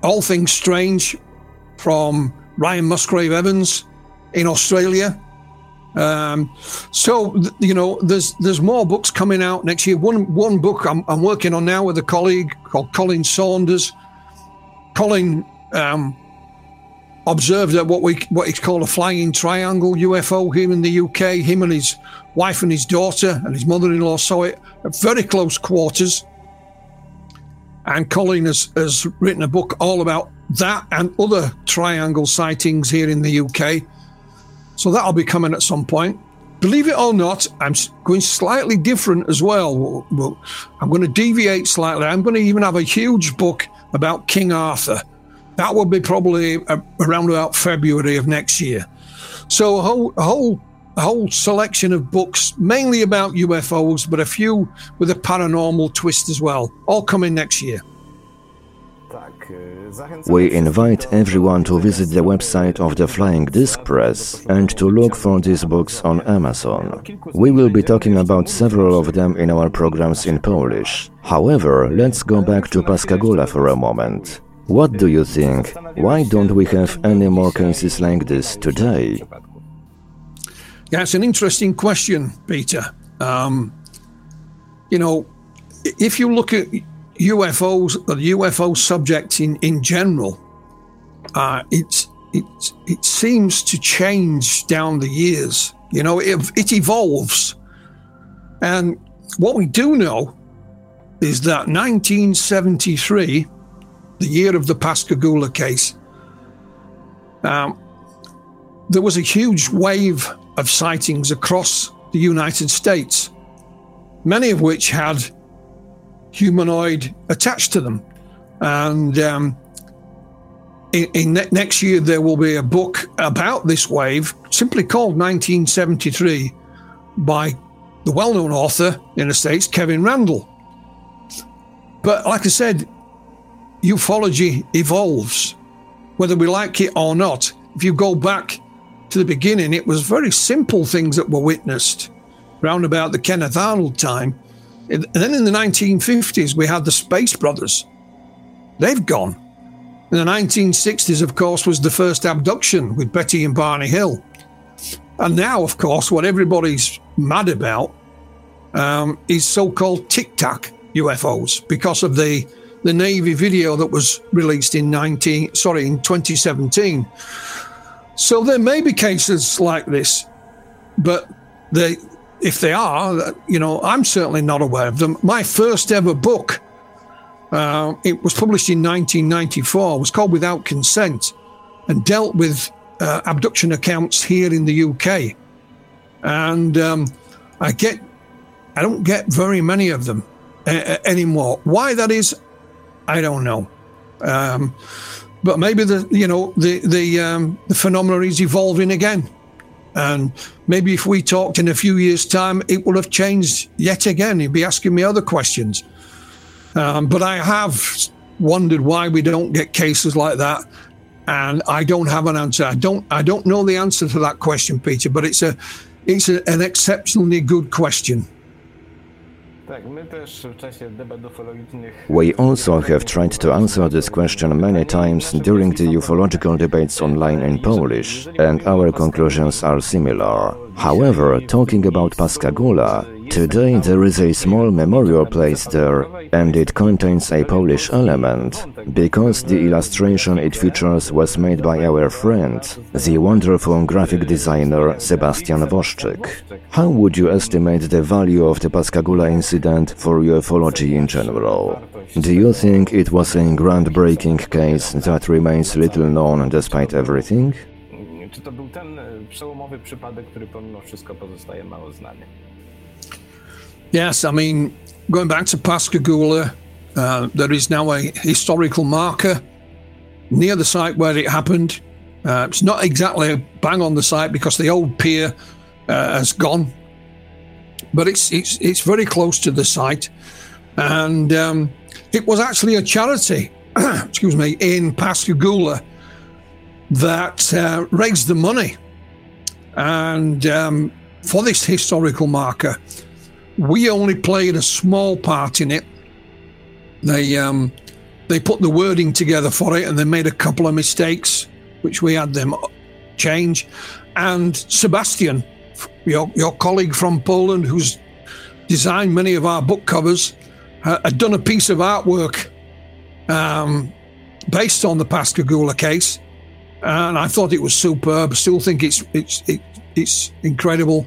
all things strange from Ryan Musgrave Evans in Australia. Um, so you know, there's there's more books coming out next year. One one book I'm, I'm working on now with a colleague called Colin Saunders. Colin um, observed at what we what is called a flying triangle UFO here in the UK. Him and his wife and his daughter and his mother-in-law saw it at very close quarters. And Colleen has, has written a book all about that and other triangle sightings here in the UK. So that'll be coming at some point. Believe it or not, I'm going slightly different as well. I'm going to deviate slightly. I'm going to even have a huge book about King Arthur. That will be probably around about February of next year. So a whole, a whole, a whole selection of books, mainly about UFOs, but a few with a paranormal twist as well, all coming next year. We invite everyone to visit the website of the Flying Disc Press and to look for these books on Amazon. We will be talking about several of them in our programs in Polish. However, let's go back to Pascagoula for a moment. What do you think? Why don't we have any more cases like this today? It's an interesting question, Peter. Um, you know, if you look at UFOs, the UFO subject in, in general, uh, it's, it, it seems to change down the years. You know, it, it evolves. And what we do know is that 1973, the year of the Pascagoula case, um, there was a huge wave of sightings across the United States, many of which had humanoid attached to them. And um, in, in ne- next year, there will be a book about this wave, simply called 1973, by the well known author in the States, Kevin Randle. But like I said, ufology evolves, whether we like it or not. If you go back to the beginning, it was very simple things that were witnessed round about the Kenneth Arnold time. And then in the 1950s, we had the Space Brothers. They've gone. In the 1960s, of course, was the first abduction with Betty and Barney Hill. And now, of course, what everybody's mad about um, is so-called Tic Tac UFOs because of the the Navy video that was released in 19 sorry in 2017. So there may be cases like this, but they, if they are, you know, I'm certainly not aware of them. My first ever book, uh, it was published in 1994, was called Without Consent and dealt with uh, abduction accounts here in the UK. And um, I get, I don't get very many of them uh, anymore. Why that is, I don't know. Um, but maybe the you know the the um, the phenomenon is evolving again, and maybe if we talked in a few years' time, it will have changed yet again. He'd be asking me other questions. Um, but I have wondered why we don't get cases like that, and I don't have an answer. I don't I don't know the answer to that question, Peter. But it's a it's a, an exceptionally good question. We also have tried to answer this question many times during the ufological debates online in Polish, and our conclusions are similar. However, talking about Pascagoula, Today there is a small memorial place there, and it contains a Polish element, because the illustration it features was made by our friend, the wonderful graphic designer Sebastian Woszczyk. How would you estimate the value of the Pascagoula incident for ufology in general? Do you think it was a groundbreaking case that remains little known despite everything? Czy to był ten przełomowy przypadek, który pomimo wszystko pozostaje mało znany? Yes, I mean, going back to Pascagoula, uh, there is now a historical marker near the site where it happened. Uh, it's not exactly a bang on the site because the old pier uh, has gone, but it's it's it's very close to the site, and um, it was actually a charity, excuse me, in Pascagoula that uh, raised the money, and um, for this historical marker we only played a small part in it. They um, they put the wording together for it, and they made a couple of mistakes, which we had them change. And Sebastian, your your colleague from Poland, who's designed many of our book covers, had done a piece of artwork um, based on the Pascagoula case, and I thought it was superb. Still think it's it's it, it's incredible.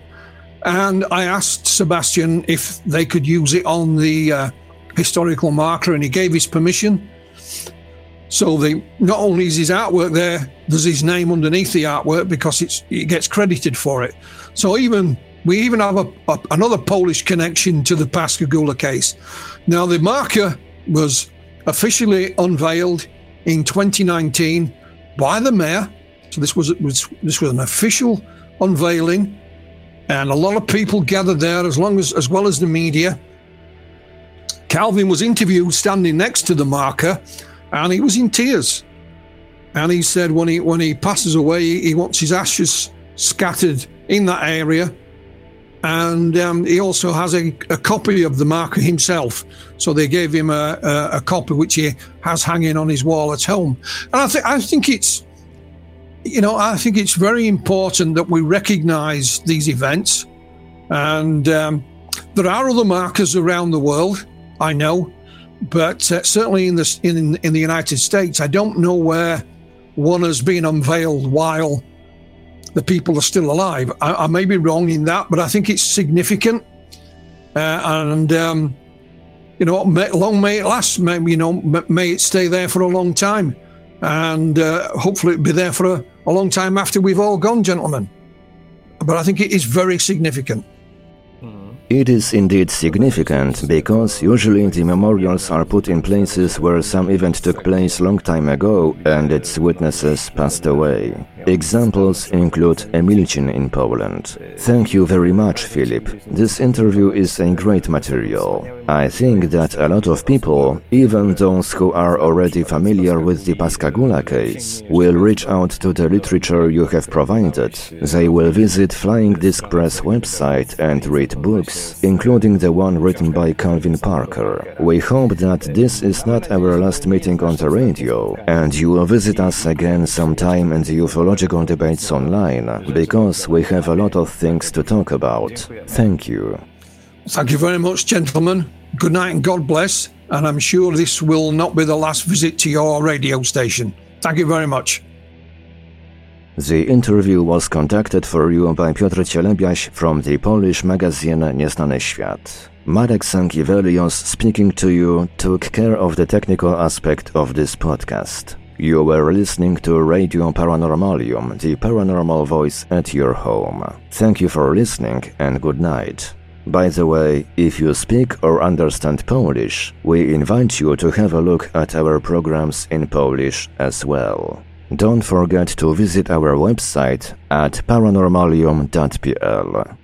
And I asked Sebastian if they could use it on the uh, historical marker, and he gave his permission. So the not only is his artwork there, there's his name underneath the artwork because it's it gets credited for it. So even we even have a, a, another Polish connection to the Pascagoula case. Now the marker was officially unveiled in 2019 by the mayor. So this was, was this was an official unveiling and a lot of people gathered there as long as as well as the media. Calvin was interviewed standing next to the marker, and he was in tears. And he said when he when he passes away, he wants his ashes scattered in that area. And um, he also has a, a, copy of the marker himself. So they gave him a, a, a, copy which he has hanging on his wall at home. And I think I think it's you know, I think it's very important that we recognise these events, and um, there are other markers around the world. I know, but uh, certainly in the in in the United States, I don't know where one has been unveiled while the people are still alive. I, I may be wrong in that, but I think it's significant, uh, and um, you know, may, long may it last. May, you know, may it stay there for a long time, and uh, hopefully it'll be there for a a long time after we've all gone, gentlemen. But I think it is very significant. It is indeed significant because usually the memorials are put in places where some event took place long time ago and its witnesses passed away. Examples include Emilcin in Poland. Thank you very much, Philip. This interview is a great material. I think that a lot of people, even those who are already familiar with the Pascagoula case, will reach out to the literature you have provided. They will visit Flying Disc Press website and read books, including the one written by Calvin Parker. We hope that this is not our last meeting on the radio, and you will visit us again sometime in the ufology theological debates online because we have a lot of things to talk about. Thank you. Thank you very much, gentlemen. Good night and God bless. And I'm sure this will not be the last visit to your radio station. Thank you very much. The interview was conducted for you by Piotr Cielebiaś from the Polish magazine Nieznany Świat. Marek Sankiewelios speaking to you took care of the technical aspect of this podcast. You were listening to Radio Paranormalium, the paranormal voice at your home. Thank you for listening and good night. By the way, if you speak or understand Polish, we invite you to have a look at our programs in Polish as well. Don't forget to visit our website at paranormalium.pl.